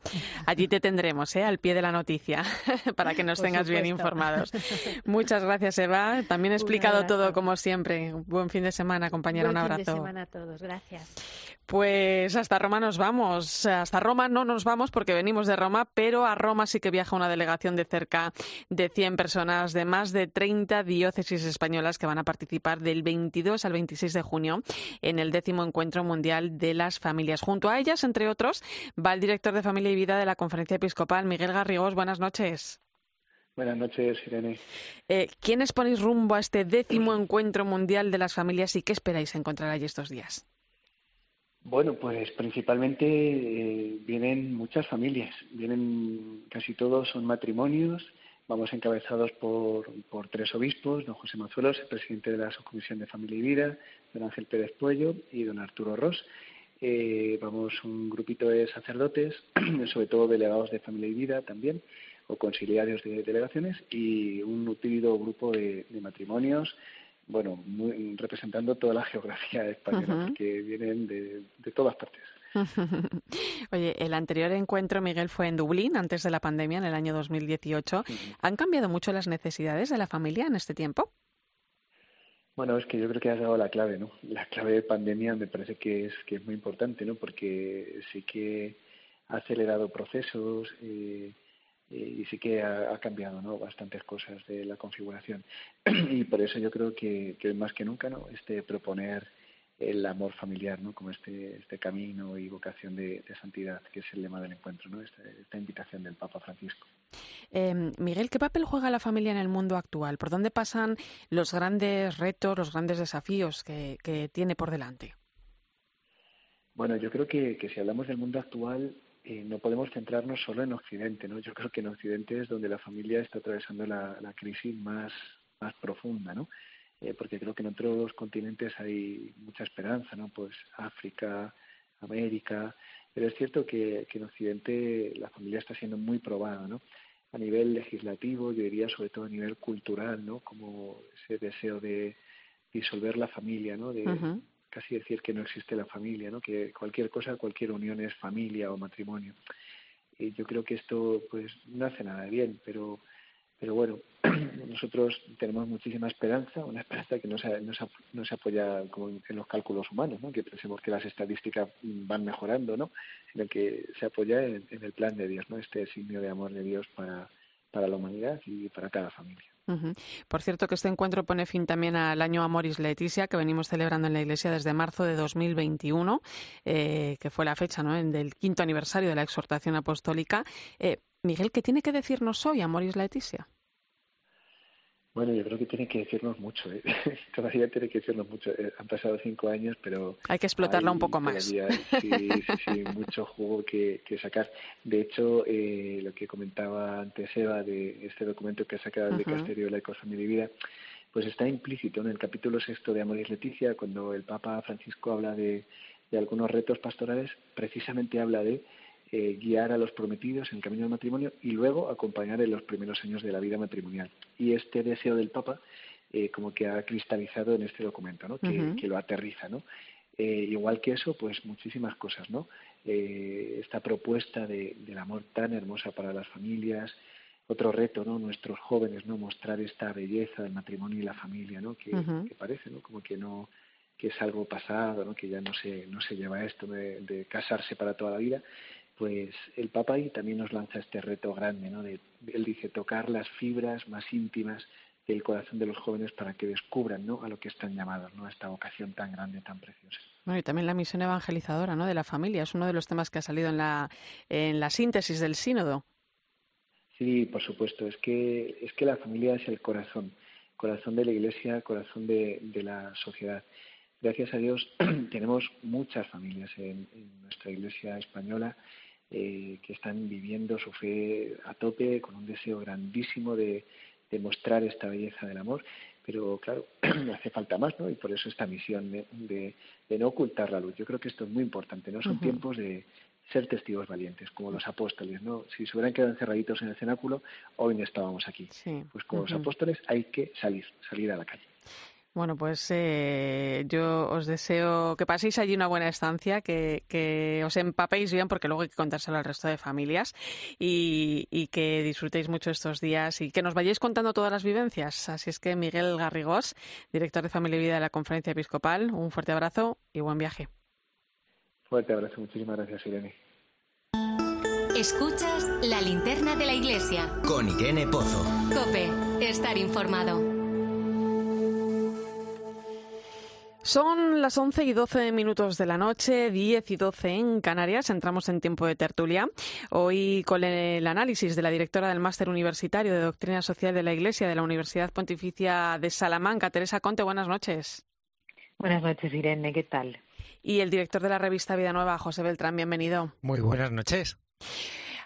Allí te tendremos, ¿eh? al pie de la noticia, *laughs* para que nos tengas bien informados. *laughs* Muchas gracias, Eva. También he explicado todo como siempre. Buen fin de semana, compañera. un abrazo. Buen fin de semana a todos. Gracias. Pues hasta Roma nos vamos. Hasta Roma no nos vamos porque venimos de Roma, pero a Roma sí que viaja una delegación de cerca de 100 personas de más de 30 diócesis españolas que van a participar del 22 al 26 de junio en el décimo encuentro mundial de las familias. Junto a ellas, entre otros, va el director de Familia y Vida de la Conferencia Episcopal, Miguel Garrigós. Buenas noches. Buenas noches, Irene. Eh, ¿Quiénes ponéis rumbo a este décimo encuentro mundial de las familias y qué esperáis encontrar allí estos días? Bueno, pues principalmente eh, vienen muchas familias, vienen casi todos son matrimonios, vamos encabezados por, por tres obispos, don José Mazuelos, el presidente de la Subcomisión de Familia y Vida, don Ángel Pérez Puello y don Arturo Ross. Eh, vamos un grupito de sacerdotes, *clears throat* sobre todo delegados de Familia y Vida también, o conciliarios de delegaciones, y un nutrido grupo de matrimonios, bueno, muy, representando toda la geografía española, que vienen de, todas partes. *laughs* Oye, el anterior encuentro, Miguel, fue en Dublín, antes de la pandemia, en el año 2018. ¿Han cambiado mucho las necesidades de la familia en este tiempo? Bueno, es que yo creo que has dado la clave, ¿no? La clave de pandemia me parece que es, que es muy importante, ¿no? Porque sí que ha acelerado procesos, eh, y sí que ha, cambiado ¿no? bastantes cosas de la configuración. *clears throat* y por eso yo creo que, que más que nunca ¿no? este proponer el amor familiar ¿no? como este, este camino y vocación de, santidad, que es el lema del encuentro, ¿no? esta, esta invitación del Papa Francisco. Eh, Miguel, ¿qué papel juega la familia en el mundo actual? ¿Por dónde pasan los grandes retos, los grandes desafíos que, que tiene por delante? Bueno, yo creo que, que si hablamos del mundo actual, eh, no podemos centrarnos solo en Occidente, ¿no? Yo creo que en Occidente es donde la familia está atravesando la, crisis más, más profunda, ¿no? Eh, porque creo que en otros continentes hay mucha esperanza, ¿no? Pues África, América, pero es cierto que, que en Occidente la familia está siendo muy probada, ¿no? A nivel legislativo, yo diría sobre todo a nivel cultural, ¿no? Como ese deseo de disolver la familia, ¿no? De casi decir que no existe la familia, ¿no? Que cualquier cosa, cualquier unión es familia o matrimonio. Y yo creo que esto, pues, no hace nada bien, pero pero bueno, *clears throat* nosotros tenemos muchísima esperanza, una esperanza que no se, no se, no se apoya como en los cálculos humanos, ¿no? que pensemos que las estadísticas van mejorando, ¿no? sino que se apoya en, el plan de Dios, ¿no? este signo de amor de Dios para, para la humanidad y para cada familia. Por cierto, que este encuentro pone fin también al año Amoris Leticia, que venimos celebrando en la Iglesia desde marzo de 2021, eh, que fue la fecha ¿no? del quinto aniversario de la exhortación apostólica. Eh, Miguel, ¿qué tiene que decirnos hoy Amoris Leticia? Bueno, yo creo que tiene que decirnos mucho, ¿eh? *laughs* todavía tiene que decirnos mucho. Eh, han pasado cinco años, pero... Hay que explotarla un poco más. Sí, sí, sí, *laughs* mucho jugo que, que sacar. De hecho, eh, lo que comentaba antes Eva de este documento que ha sacado el Dicasterio de la Ecofamilia y Vida, pues está implícito en el capítulo sexto de Amoris Leticia, cuando el Papa Francisco habla de, de algunos retos pastorales, precisamente habla de eh, guiar a los prometidos en el camino del matrimonio y luego acompañar en los primeros años de la vida matrimonial. Y este deseo del Papa eh, como que ha cristalizado en este documento, ¿no? que, lo aterriza. ¿no? Eh, igual que eso, pues muchísimas cosas, ¿no? esta propuesta de, del amor tan hermosa para las familias, otro reto, ¿no? Nuestros jóvenes, ¿no? Mostrar esta belleza del matrimonio y la familia, ¿no? Que, parece, ¿no? Como que no que es algo pasado, ¿no? Que ya no se no se lleva esto de casarse para toda la vida, pues el Papa ahí también nos lanza este reto grande, ¿no? De, él dice tocar las fibras más íntimas del corazón de los jóvenes para que descubran, ¿no? A lo que están llamados, ¿no? A esta vocación tan grande, tan preciosa. Bueno, y también la misión evangelizadora, ¿no? De la familia es uno de los temas que ha salido en la en la síntesis del sínodo. Sí, por supuesto. Es que es que la familia es el corazón, corazón de la Iglesia, corazón de, de la sociedad. Gracias a Dios *clears throat* tenemos muchas familias en nuestra Iglesia española eh, que están viviendo su fe a tope, con un deseo grandísimo de, mostrar esta belleza del amor, pero claro, *clears throat* hace falta más, ¿no? Y por eso esta misión de, no ocultar la luz. Yo creo que esto es muy importante, ¿no? Son tiempos de ser testigos valientes, como los apóstoles, ¿no? Si se hubieran quedado encerraditos en el cenáculo, hoy no estábamos aquí. Pues como los apóstoles hay que salir, salir a la calle. Bueno, pues eh, yo os deseo que paséis allí una buena estancia, que, os empapéis bien, porque luego hay que contárselo al resto de familias, y, que disfrutéis mucho estos días y que nos vayáis contando todas las vivencias. Así es que Miguel Garrigós, director de Familia y Vida de la Conferencia Episcopal, un fuerte abrazo y buen viaje. Fuerte abrazo, muchísimas gracias, Irene. Escuchas la linterna de la iglesia. Con Irene Pozo. Cope, estar informado. Son las 11 y 12 minutos de la noche, 10 y 12 en Canarias. Entramos en tiempo de tertulia. Hoy con el análisis de la directora del Máster Universitario de Doctrina Social de la Iglesia de la Universidad Pontificia de Salamanca, Teresa Conte. Buenas noches. Buenas noches, Irene. ¿Qué tal? Y el director de la revista Vida Nueva, José Beltrán. Bienvenido. Muy buenas noches.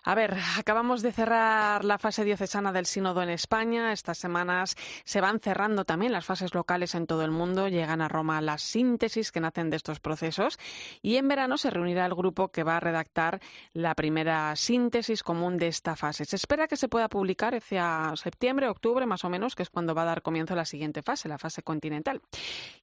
A ver, acabamos de cerrar la fase diocesana del sínodo en España. Estas semanas se van cerrando también las fases locales en todo el mundo. Llegan a Roma las síntesis que nacen de estos procesos. Y en verano se reunirá el grupo que va a redactar la primera síntesis común de esta fase. Se espera que se pueda publicar hacia septiembre, octubre, más o menos, que es cuando va a dar comienzo la siguiente fase, la fase continental.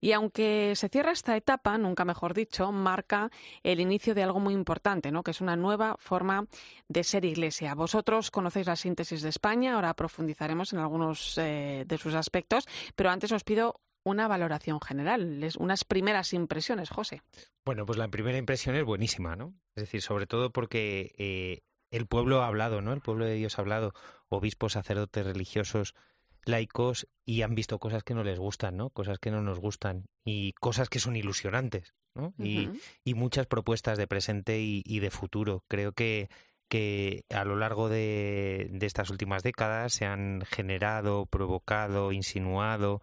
Y aunque se cierra esta etapa, nunca mejor dicho, marca el inicio de algo muy importante, ¿no? que es una nueva forma de ser iglesia. Vosotros conocéis la síntesis de España, ahora profundizaremos en algunos eh, de sus aspectos, pero antes os pido una valoración general, unas primeras impresiones, José. Bueno, pues la primera impresión es buenísima, ¿no? Es decir, sobre todo porque eh, el pueblo ha hablado, ¿no? El pueblo de Dios ha hablado, obispos, sacerdotes, religiosos, laicos, y han visto cosas que no les gustan, ¿no? Cosas que no nos gustan y cosas que son ilusionantes, ¿no? y, muchas propuestas de presente y de futuro. Creo que que a lo largo de, estas últimas décadas se han generado, provocado, insinuado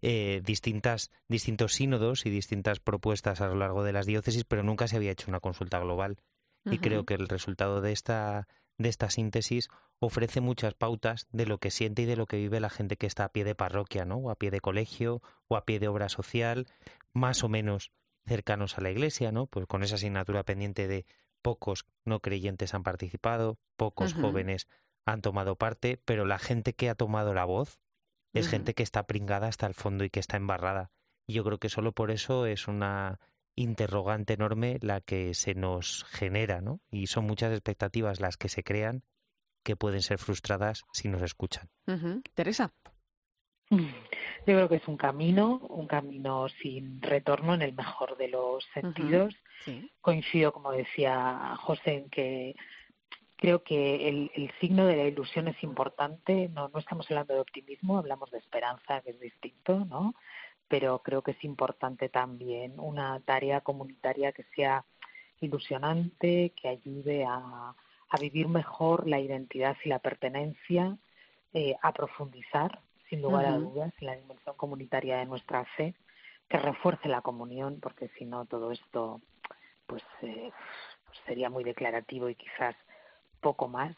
eh, distintas, distintos sínodos y distintas propuestas a lo largo de las diócesis, pero nunca se había hecho una consulta global. Y creo que el resultado de esta, de esta síntesis ofrece muchas pautas de lo que siente y de lo que vive la gente que está a pie de parroquia, ¿no? O a pie de colegio, o a pie de obra social, más o menos cercanos a la iglesia, ¿no? Pues con esa asignatura pendiente de pocos no creyentes han participado, pocos jóvenes han tomado parte, pero la gente que ha tomado la voz es gente que está pringada hasta el fondo y que está embarrada Y yo creo que solo por eso es una interrogante enorme la que se nos genera, ¿no? Y son muchas expectativas las que se crean que pueden ser frustradas si nos escuchan. Teresa. Yo creo que es un camino, un camino sin retorno en el mejor de los sentidos. Coincido, como decía José, en que creo que el, el, signo de la ilusión es importante. No, no estamos hablando de optimismo, hablamos de esperanza, que es distinto, ¿no? Pero creo que es importante también una tarea comunitaria que sea ilusionante, que ayude a, a vivir mejor la identidad y la pertenencia, eh, a profundizar, sin lugar a dudas, la dimensión comunitaria de nuestra fe, que refuerce la comunión, porque si no todo esto pues, eh, pues sería muy declarativo y quizás poco más,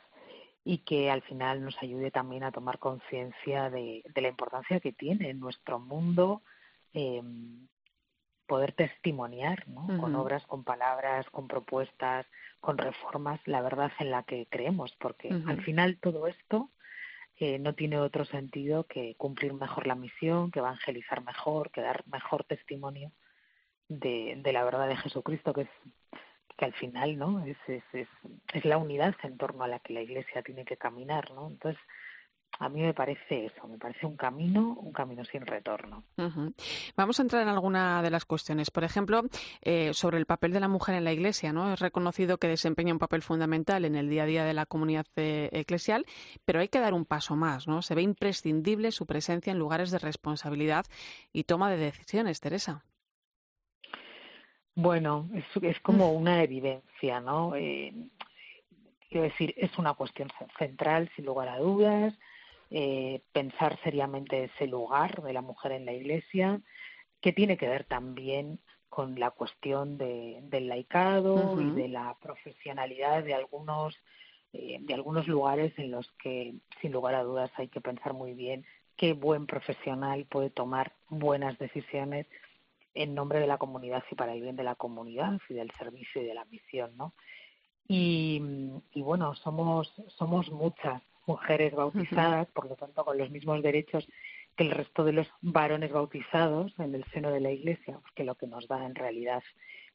y que al final nos ayude también a tomar conciencia de, de, la importancia que tiene en nuestro mundo eh, poder testimoniar, ¿no? Con obras, con palabras, con propuestas, con reformas, la verdad en la que creemos, porque al final todo esto no tiene otro sentido que cumplir mejor la misión, que evangelizar mejor, que dar mejor testimonio de, de la verdad de Jesucristo, que es que al final no es, es, es, es la unidad en torno a la que la Iglesia tiene que caminar, ¿no? Entonces a mí me parece eso, me parece un camino, un camino sin retorno. Vamos a entrar en alguna de las cuestiones. Por ejemplo, eh, sobre el papel de la mujer en la Iglesia, ¿no? Es reconocido que desempeña un papel fundamental en el día a día de la comunidad eh, eclesial, pero hay que dar un paso más, ¿no? Se ve imprescindible su presencia en lugares de responsabilidad y toma de decisiones, Teresa. Bueno, es, es como una evidencia, ¿no? Eh, quiero decir, es una cuestión central, sin lugar a dudas eh, pensar seriamente ese lugar de la mujer en la Iglesia, que tiene que ver también con la cuestión de, del laicado y de la profesionalidad de algunos eh, de algunos lugares en los que sin lugar a dudas hay que pensar muy bien qué buen profesional puede tomar buenas decisiones en nombre de la comunidad y para el bien de la comunidad y del servicio y de la misión, ¿no? Y, y bueno, somos somos muchas mujeres bautizadas, por lo tanto con los mismos derechos que el resto de los varones bautizados en el seno de la Iglesia, que lo que nos da en realidad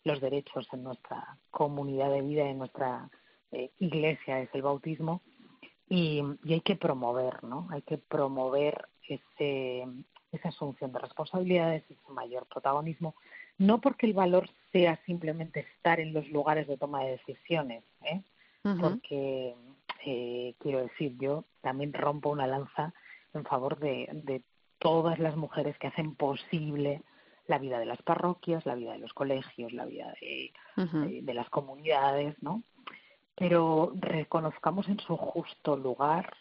los derechos en nuestra comunidad de vida, en nuestra eh, Iglesia es el bautismo, y, y, hay que promover, ¿no? Hay que promover ese, esa asunción de responsabilidades, ese mayor protagonismo, no porque el valor sea simplemente estar en los lugares de toma de decisiones, ¿eh? porque eh, quiero decir, yo también rompo una lanza en favor de, de todas las mujeres que hacen posible la vida de las parroquias, la vida de los colegios, la vida de, de, las comunidades, ¿no? Pero reconozcamos en su justo lugar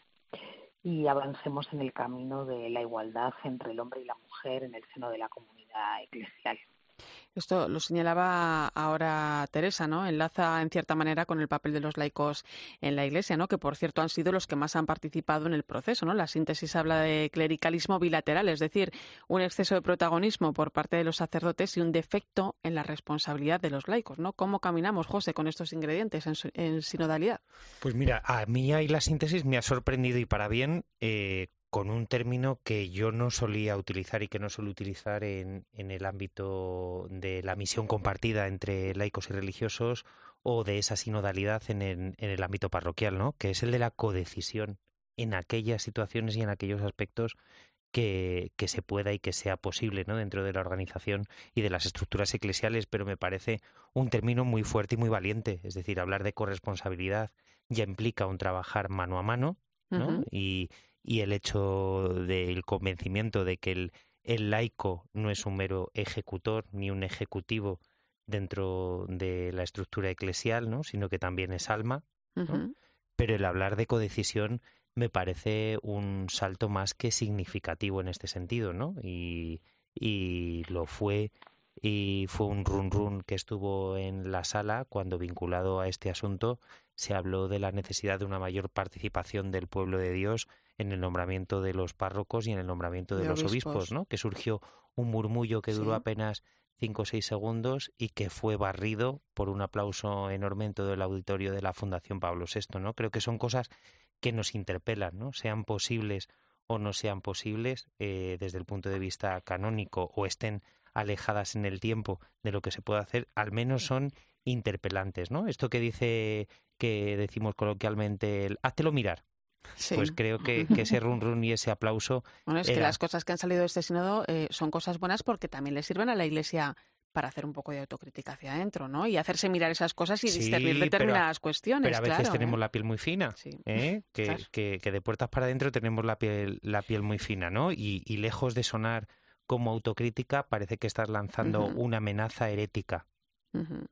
y avancemos en el camino de la igualdad entre el hombre y la mujer en el seno de la comunidad eclesial. Esto lo señalaba ahora Teresa, ¿no? Enlaza en cierta manera con el papel de los laicos en la Iglesia, ¿no? Que por cierto han sido los que más han participado en el proceso, ¿no? La síntesis habla de clericalismo bilateral, es decir, un exceso de protagonismo por parte de los sacerdotes y un defecto en la responsabilidad de los laicos, ¿no? ¿Cómo caminamos, José, con estos ingredientes en, sinodalidad? Pues mira, a mí ahí la síntesis me ha sorprendido y para bien eh, con un término que yo no solía utilizar y que no suelo utilizar en, en, el ámbito de la misión compartida entre laicos y religiosos o de esa sinodalidad en el, en el ámbito parroquial, ¿no? Que es el de la codecisión en aquellas situaciones y en aquellos aspectos que, que, se pueda y que sea posible ¿no? dentro de la organización y de las estructuras eclesiales, pero me parece un término muy fuerte y muy valiente. Es decir, hablar de corresponsabilidad ya implica un trabajar mano a mano, ¿no? y, y el hecho del convencimiento de que el, el laico no es un mero ejecutor ni un ejecutivo dentro de la estructura eclesial, ¿no? sino que también es alma. Pero el hablar de codecisión me parece un salto más que significativo en este sentido, ¿no? Y, y lo fue y fue un run run que estuvo en la sala cuando vinculado a este asunto se habló de la necesidad de una mayor participación del pueblo de Dios en el nombramiento de los párrocos y en el nombramiento de, los obispos. ¿no? Que surgió un murmullo que duró apenas cinco o seis segundos y que fue barrido por un aplauso enorme en todo el auditorio de la Fundación Pablo VI, ¿no? Creo que son cosas que nos interpelan, ¿no? Sean posibles o no sean posibles eh, desde el punto de vista canónico o estén alejadas en el tiempo de lo que se puede hacer, al menos son interpelantes, ¿no? Esto que dice, que decimos coloquialmente, el háztelo mirar. Pues creo que, ese run run y ese aplauso. Bueno, es que las cosas que han salido de este sínodo eh, son cosas buenas porque también le sirven a la Iglesia para hacer un poco de autocrítica hacia adentro, ¿no? Y hacerse mirar esas cosas y discernir determinadas cuestiones. Pero a veces tenemos ¿eh? la piel muy fina, ¿eh? que, que, de puertas para adentro tenemos la piel, la piel muy fina, ¿no? Y, y lejos de sonar como autocrítica, parece que estás lanzando una amenaza herética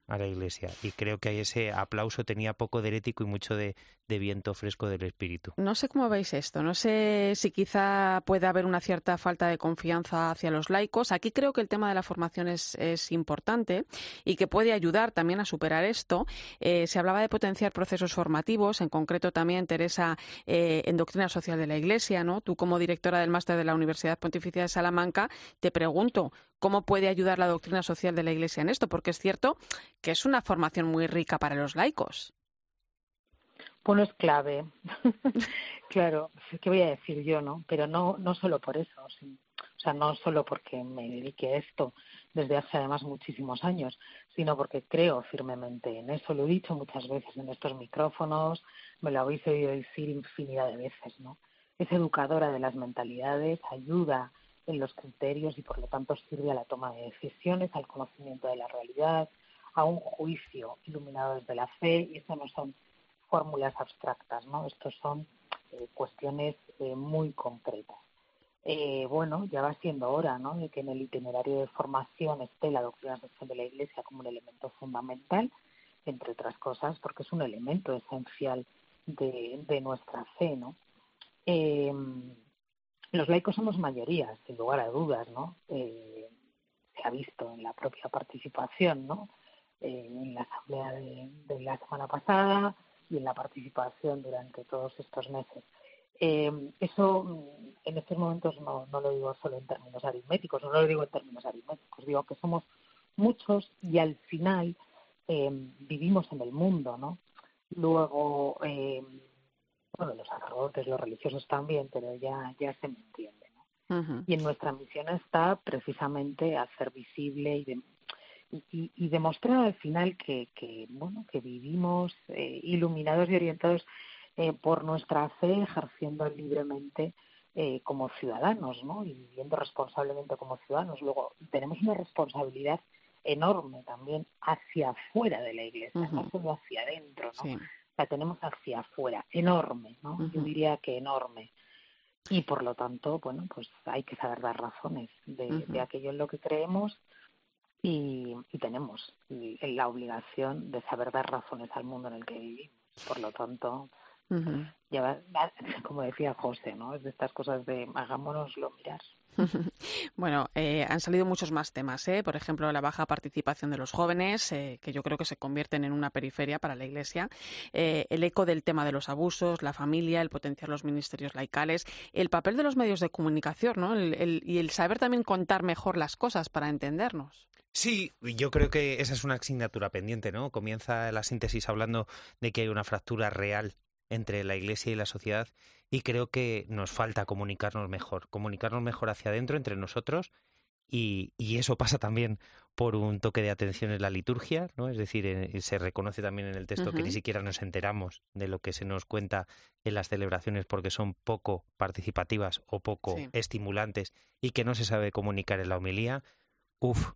a la iglesia. Y creo que ese aplauso tenía poco de herético y mucho de, viento fresco del espíritu. No sé cómo veis esto. No sé si quizá puede haber una cierta falta de confianza hacia los laicos. Aquí creo que el tema de la formación es, importante y que puede ayudar también a superar esto. Eh, se hablaba de potenciar procesos formativos, en concreto también, Teresa, eh, en doctrina social de la Iglesia. ¿no? Tú, como directora del máster de la Universidad Pontificia de Salamanca, te pregunto, ¿cómo puede ayudar la doctrina social de la Iglesia en esto? Porque es cierto que es una formación muy rica para los laicos. Bueno, es clave. *laughs* claro, ¿qué voy a decir yo, no? Pero no, no solo por eso, o sea, no solo porque me dedique a esto desde hace además muchísimos años, sino porque creo firmemente en eso. Lo he dicho muchas veces en estos micrófonos, me lo habéis oído decir infinidad de veces, ¿no? Es educadora de las mentalidades, ayuda en los criterios y por lo tanto sirve a la toma de decisiones, al conocimiento de la realidad, a un juicio iluminado desde la fe y eso no son fórmulas abstractas, ¿no? Estos son eh, cuestiones eh, muy concretas. Eh, bueno, ya va siendo hora, ¿no? De que en el itinerario de formación esté la doctrina social de la Iglesia como un elemento fundamental, entre otras cosas, porque es un elemento esencial de, de nuestra fe, ¿no? Los laicos somos mayoría, sin lugar a dudas, ¿no? se ha visto en la propia participación, ¿no? Eh, en la asamblea de, la semana pasada y en la participación durante todos estos meses. Eh, eso mm, en estos momentos no, no lo digo solo en términos aritméticos, no lo digo en términos aritméticos, digo que somos muchos y al final eh, vivimos en el mundo, ¿no? Luego, bueno, los sacerdotes, los religiosos también, pero ya, ya se me entiende, ¿no? Y en nuestra misión está precisamente hacer visible y, de, y, demostrar al final que, que bueno que vivimos eh, iluminados y orientados eh, por nuestra fe ejerciendo libremente eh, como ciudadanos ¿no? y viviendo responsablemente como ciudadanos. Luego tenemos una responsabilidad enorme también hacia afuera de la iglesia no solo hacia adentro no la tenemos hacia afuera enorme no yo diría que enorme y por lo tanto bueno pues hay que saber dar razones de, de aquello en lo que creemos y, tenemos la obligación de saber dar razones al mundo en el que vivimos. Por lo tanto, como decía José, ¿no? Es de estas cosas de hagámonoslo mirar. *laughs* Bueno, eh, han salido muchos más temas, ¿eh? por ejemplo, la baja participación de los jóvenes, eh, que yo creo que se convierten en una periferia para la Iglesia, eh, el eco del tema de los abusos, la familia, el potenciar los ministerios laicales, el papel de los medios de comunicación ¿no? y el saber también contar mejor las cosas para entendernos. Sí, yo creo que esa es una asignatura pendiente, ¿no? Comienza la síntesis hablando de que hay una fractura real entre la Iglesia y la sociedad y creo que nos falta comunicarnos mejor, comunicarnos mejor hacia adentro entre nosotros y, y, eso pasa también por un toque de atención en la liturgia, ¿no? Es decir, se reconoce también en el texto que ni siquiera nos enteramos de lo que se nos cuenta en las celebraciones porque son poco participativas o poco estimulantes y que no se sabe comunicar en la homilía. Uf,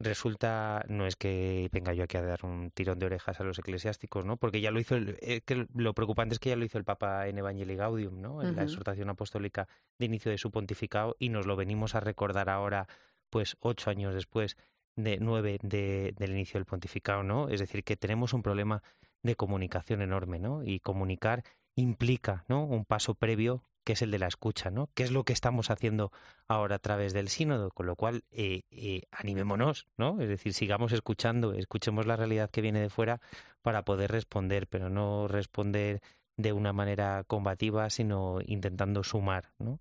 resulta, no es que venga yo aquí a dar un tirón de orejas a los eclesiásticos, ¿no? Porque ya lo hizo, el, eh, que lo preocupante es que ya lo hizo el Papa en Evangelii Gaudium, ¿no? En la exhortación apostólica de inicio de su pontificado y nos lo venimos a recordar ahora, pues ocho años después de nueve de, del inicio del pontificado, ¿no? Es decir, que tenemos un problema de comunicación enorme, ¿no? Y comunicar implica, ¿no? Un paso previo que es el de la escucha, ¿no? ¿Qué es lo que estamos haciendo ahora a través del sínodo? Con lo cual, eh, eh, animémonos, ¿no? Es decir, sigamos escuchando, escuchemos la realidad que viene de fuera para poder responder, pero no responder de una manera combativa, sino intentando sumar, ¿no?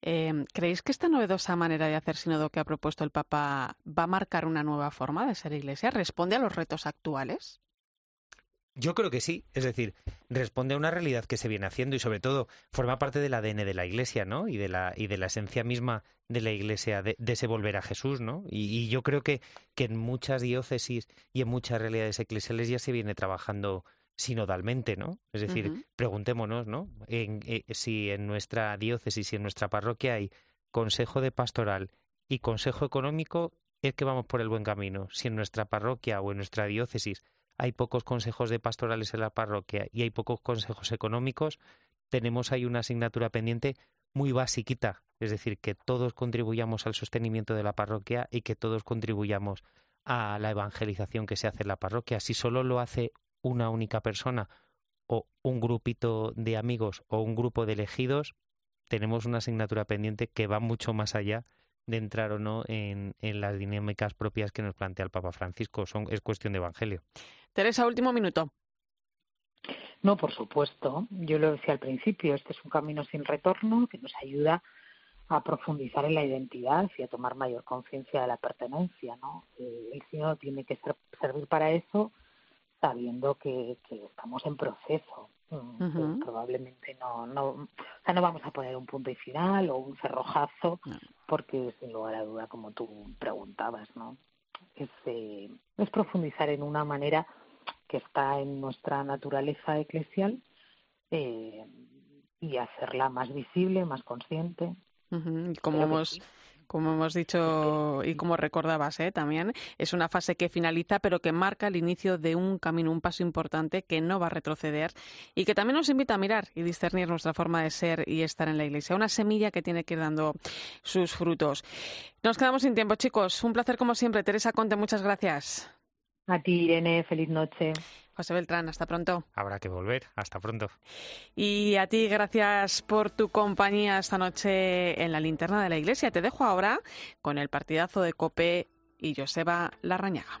Em, ¿Creéis que esta novedosa manera de hacer sínodo que ha propuesto el Papa va a marcar una nueva forma de ser iglesia? ¿Responde a los retos actuales? Yo creo que sí, es decir, responde a una realidad que se viene haciendo y sobre todo forma parte del ADN de la Iglesia, ¿no? Y de la, y de la esencia misma de la Iglesia de, ese volver a Jesús, ¿no? Y, yo creo que, que en muchas diócesis y en muchas realidades eclesiales ya se viene trabajando sinodalmente, ¿no? Es decir, preguntémonos, ¿no? En, eh, si en nuestra diócesis y en nuestra parroquia hay consejo de pastoral y consejo económico, es que vamos por el buen camino. Si en nuestra parroquia o en nuestra diócesis hay pocos consejos de pastorales en la parroquia y hay pocos consejos económicos, tenemos ahí una asignatura pendiente muy basiquita, es decir, que todos contribuyamos al sostenimiento de la parroquia y que todos contribuyamos a la evangelización que se hace en la parroquia. Si solo lo hace una única persona o un grupito de amigos o un grupo de elegidos, tenemos una asignatura pendiente que va mucho más allá de entrar o no en, en las dinámicas propias que nos plantea el Papa Francisco. Son, es cuestión de evangelio. Teresa, último minuto. No, por supuesto. Yo lo decía al principio, este es un camino sin retorno que nos ayuda a profundizar en la identidad y a tomar mayor conciencia de la pertenencia. ¿no? Eh, el Señor tiene que servir para eso sabiendo que, estamos en proceso. Mm, probablemente no, no, o sea, no vamos a poner un punto y final o un cerrojazo, porque sin lugar a duda, como tú preguntabas, ¿no? Es, eh, es profundizar en una manera que está en nuestra naturaleza eclesial eh, y hacerla más visible, más consciente. Como hemos como hemos dicho y como recordabas ¿eh? también, es una fase que finaliza pero que marca el inicio de un camino, un paso importante que no va a retroceder y que también nos invita a mirar y discernir nuestra forma de ser y estar en la Iglesia. Una semilla que tiene que ir dando sus frutos. Nos quedamos sin tiempo, chicos. Un placer como siempre. Teresa Conte, muchas gracias. A ti, Irene, feliz noche. José Beltrán, hasta pronto. Habrá que volver, hasta pronto. Y a ti, gracias por tu compañía esta noche en la linterna de la iglesia. Te dejo ahora con el partidazo de Cope y Joseba Larrañaga.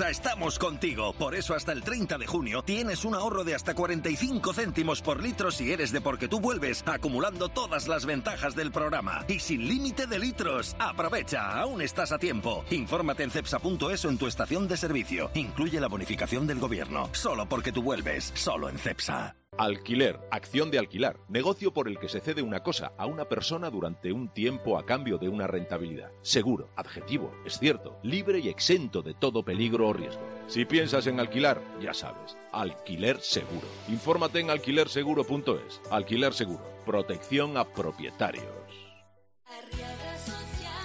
Estamos contigo. Por eso hasta el 30 de junio tienes un ahorro de hasta 45 céntimos por litro si eres de porque tú vuelves, acumulando todas las ventajas del programa. Y sin límite de litros. Aprovecha, aún estás a tiempo. Infórmate en cepsa.es o en tu estación de servicio. Incluye la bonificación del gobierno. Solo porque tú vuelves. Solo en CEPSA. Alquiler, acción de alquilar, negocio por el que se cede una cosa a una persona durante un tiempo a cambio de una rentabilidad. Seguro, adjetivo, es cierto, libre y exento de todo peligro o riesgo. Si piensas en alquilar, ya sabes, alquiler seguro. Infórmate en alquilerseguro.es. Alquiler seguro, protección a propietarios.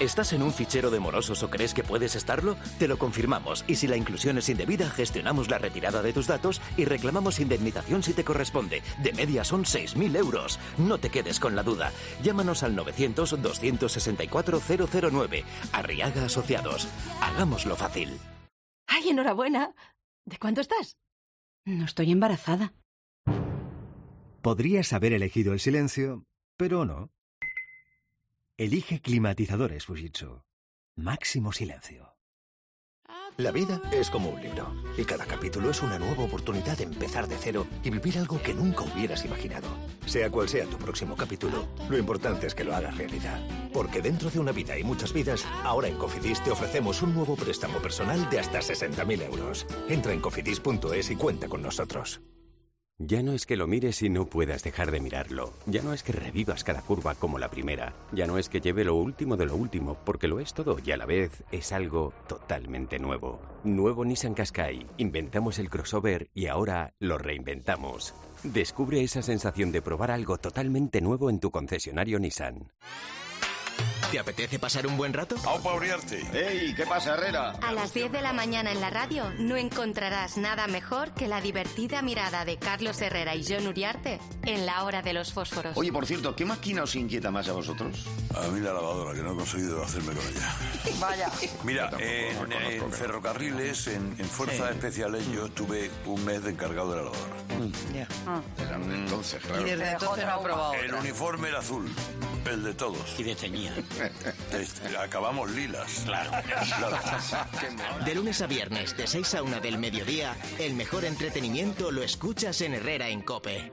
¿Estás en un fichero de morosos o crees que puedes estarlo? Te lo confirmamos y si la inclusión es indebida, gestionamos la retirada de tus datos y reclamamos indemnización si te corresponde. De media son 6.000 euros. No te quedes con la duda. Llámanos al 900-264-009. Arriaga Asociados. Hagámoslo fácil. ¡Ay, enhorabuena! ¿De cuánto estás? No estoy embarazada. Podrías haber elegido el silencio, pero no. Elige climatizadores Fujitsu. Máximo silencio. La vida es como un libro y cada capítulo es una nueva oportunidad de empezar de cero y vivir algo que nunca hubieras imaginado. Sea cual sea tu próximo capítulo, lo importante es que lo hagas realidad. Porque dentro de una vida y muchas vidas, ahora en Cofidis te ofrecemos un nuevo préstamo personal de hasta 60.000 euros. Entra en cofidis.es y cuenta con nosotros. Ya no es que lo mires y no puedas dejar de mirarlo. Ya no es que revivas cada curva como la primera. Ya no es que lleve lo último de lo último, porque lo es todo y a la vez es algo totalmente nuevo. Nuevo Nissan Qashqai. Inventamos el crossover y ahora lo reinventamos. Descubre esa sensación de probar algo totalmente nuevo en tu concesionario Nissan. ¿Te apetece pasar un buen rato? ¡Aupa Uriarte! ¡Ey! ¿Qué pasa, Herrera? A las 10 de la mañana en la radio no encontrarás nada mejor que la divertida mirada de Carlos Herrera y John Uriarte en la hora de los fósforos. Oye, por cierto, ¿qué máquina os inquieta más a vosotros? A mí la lavadora, que no he conseguido hacerme con ella. Vaya. Mira, en, en ferrocarriles, en, en fuerzas especiales, yo estuve un mes de encargado de la lavadora. Entonces, claro. Y desde entonces no ha probado. El uniforme era azul, el de todos. Y de ceñía. Este, acabamos lilas. Claro. De lunes a viernes, de 6 a 1 del mediodía, el mejor entretenimiento lo escuchas en Herrera en Cope.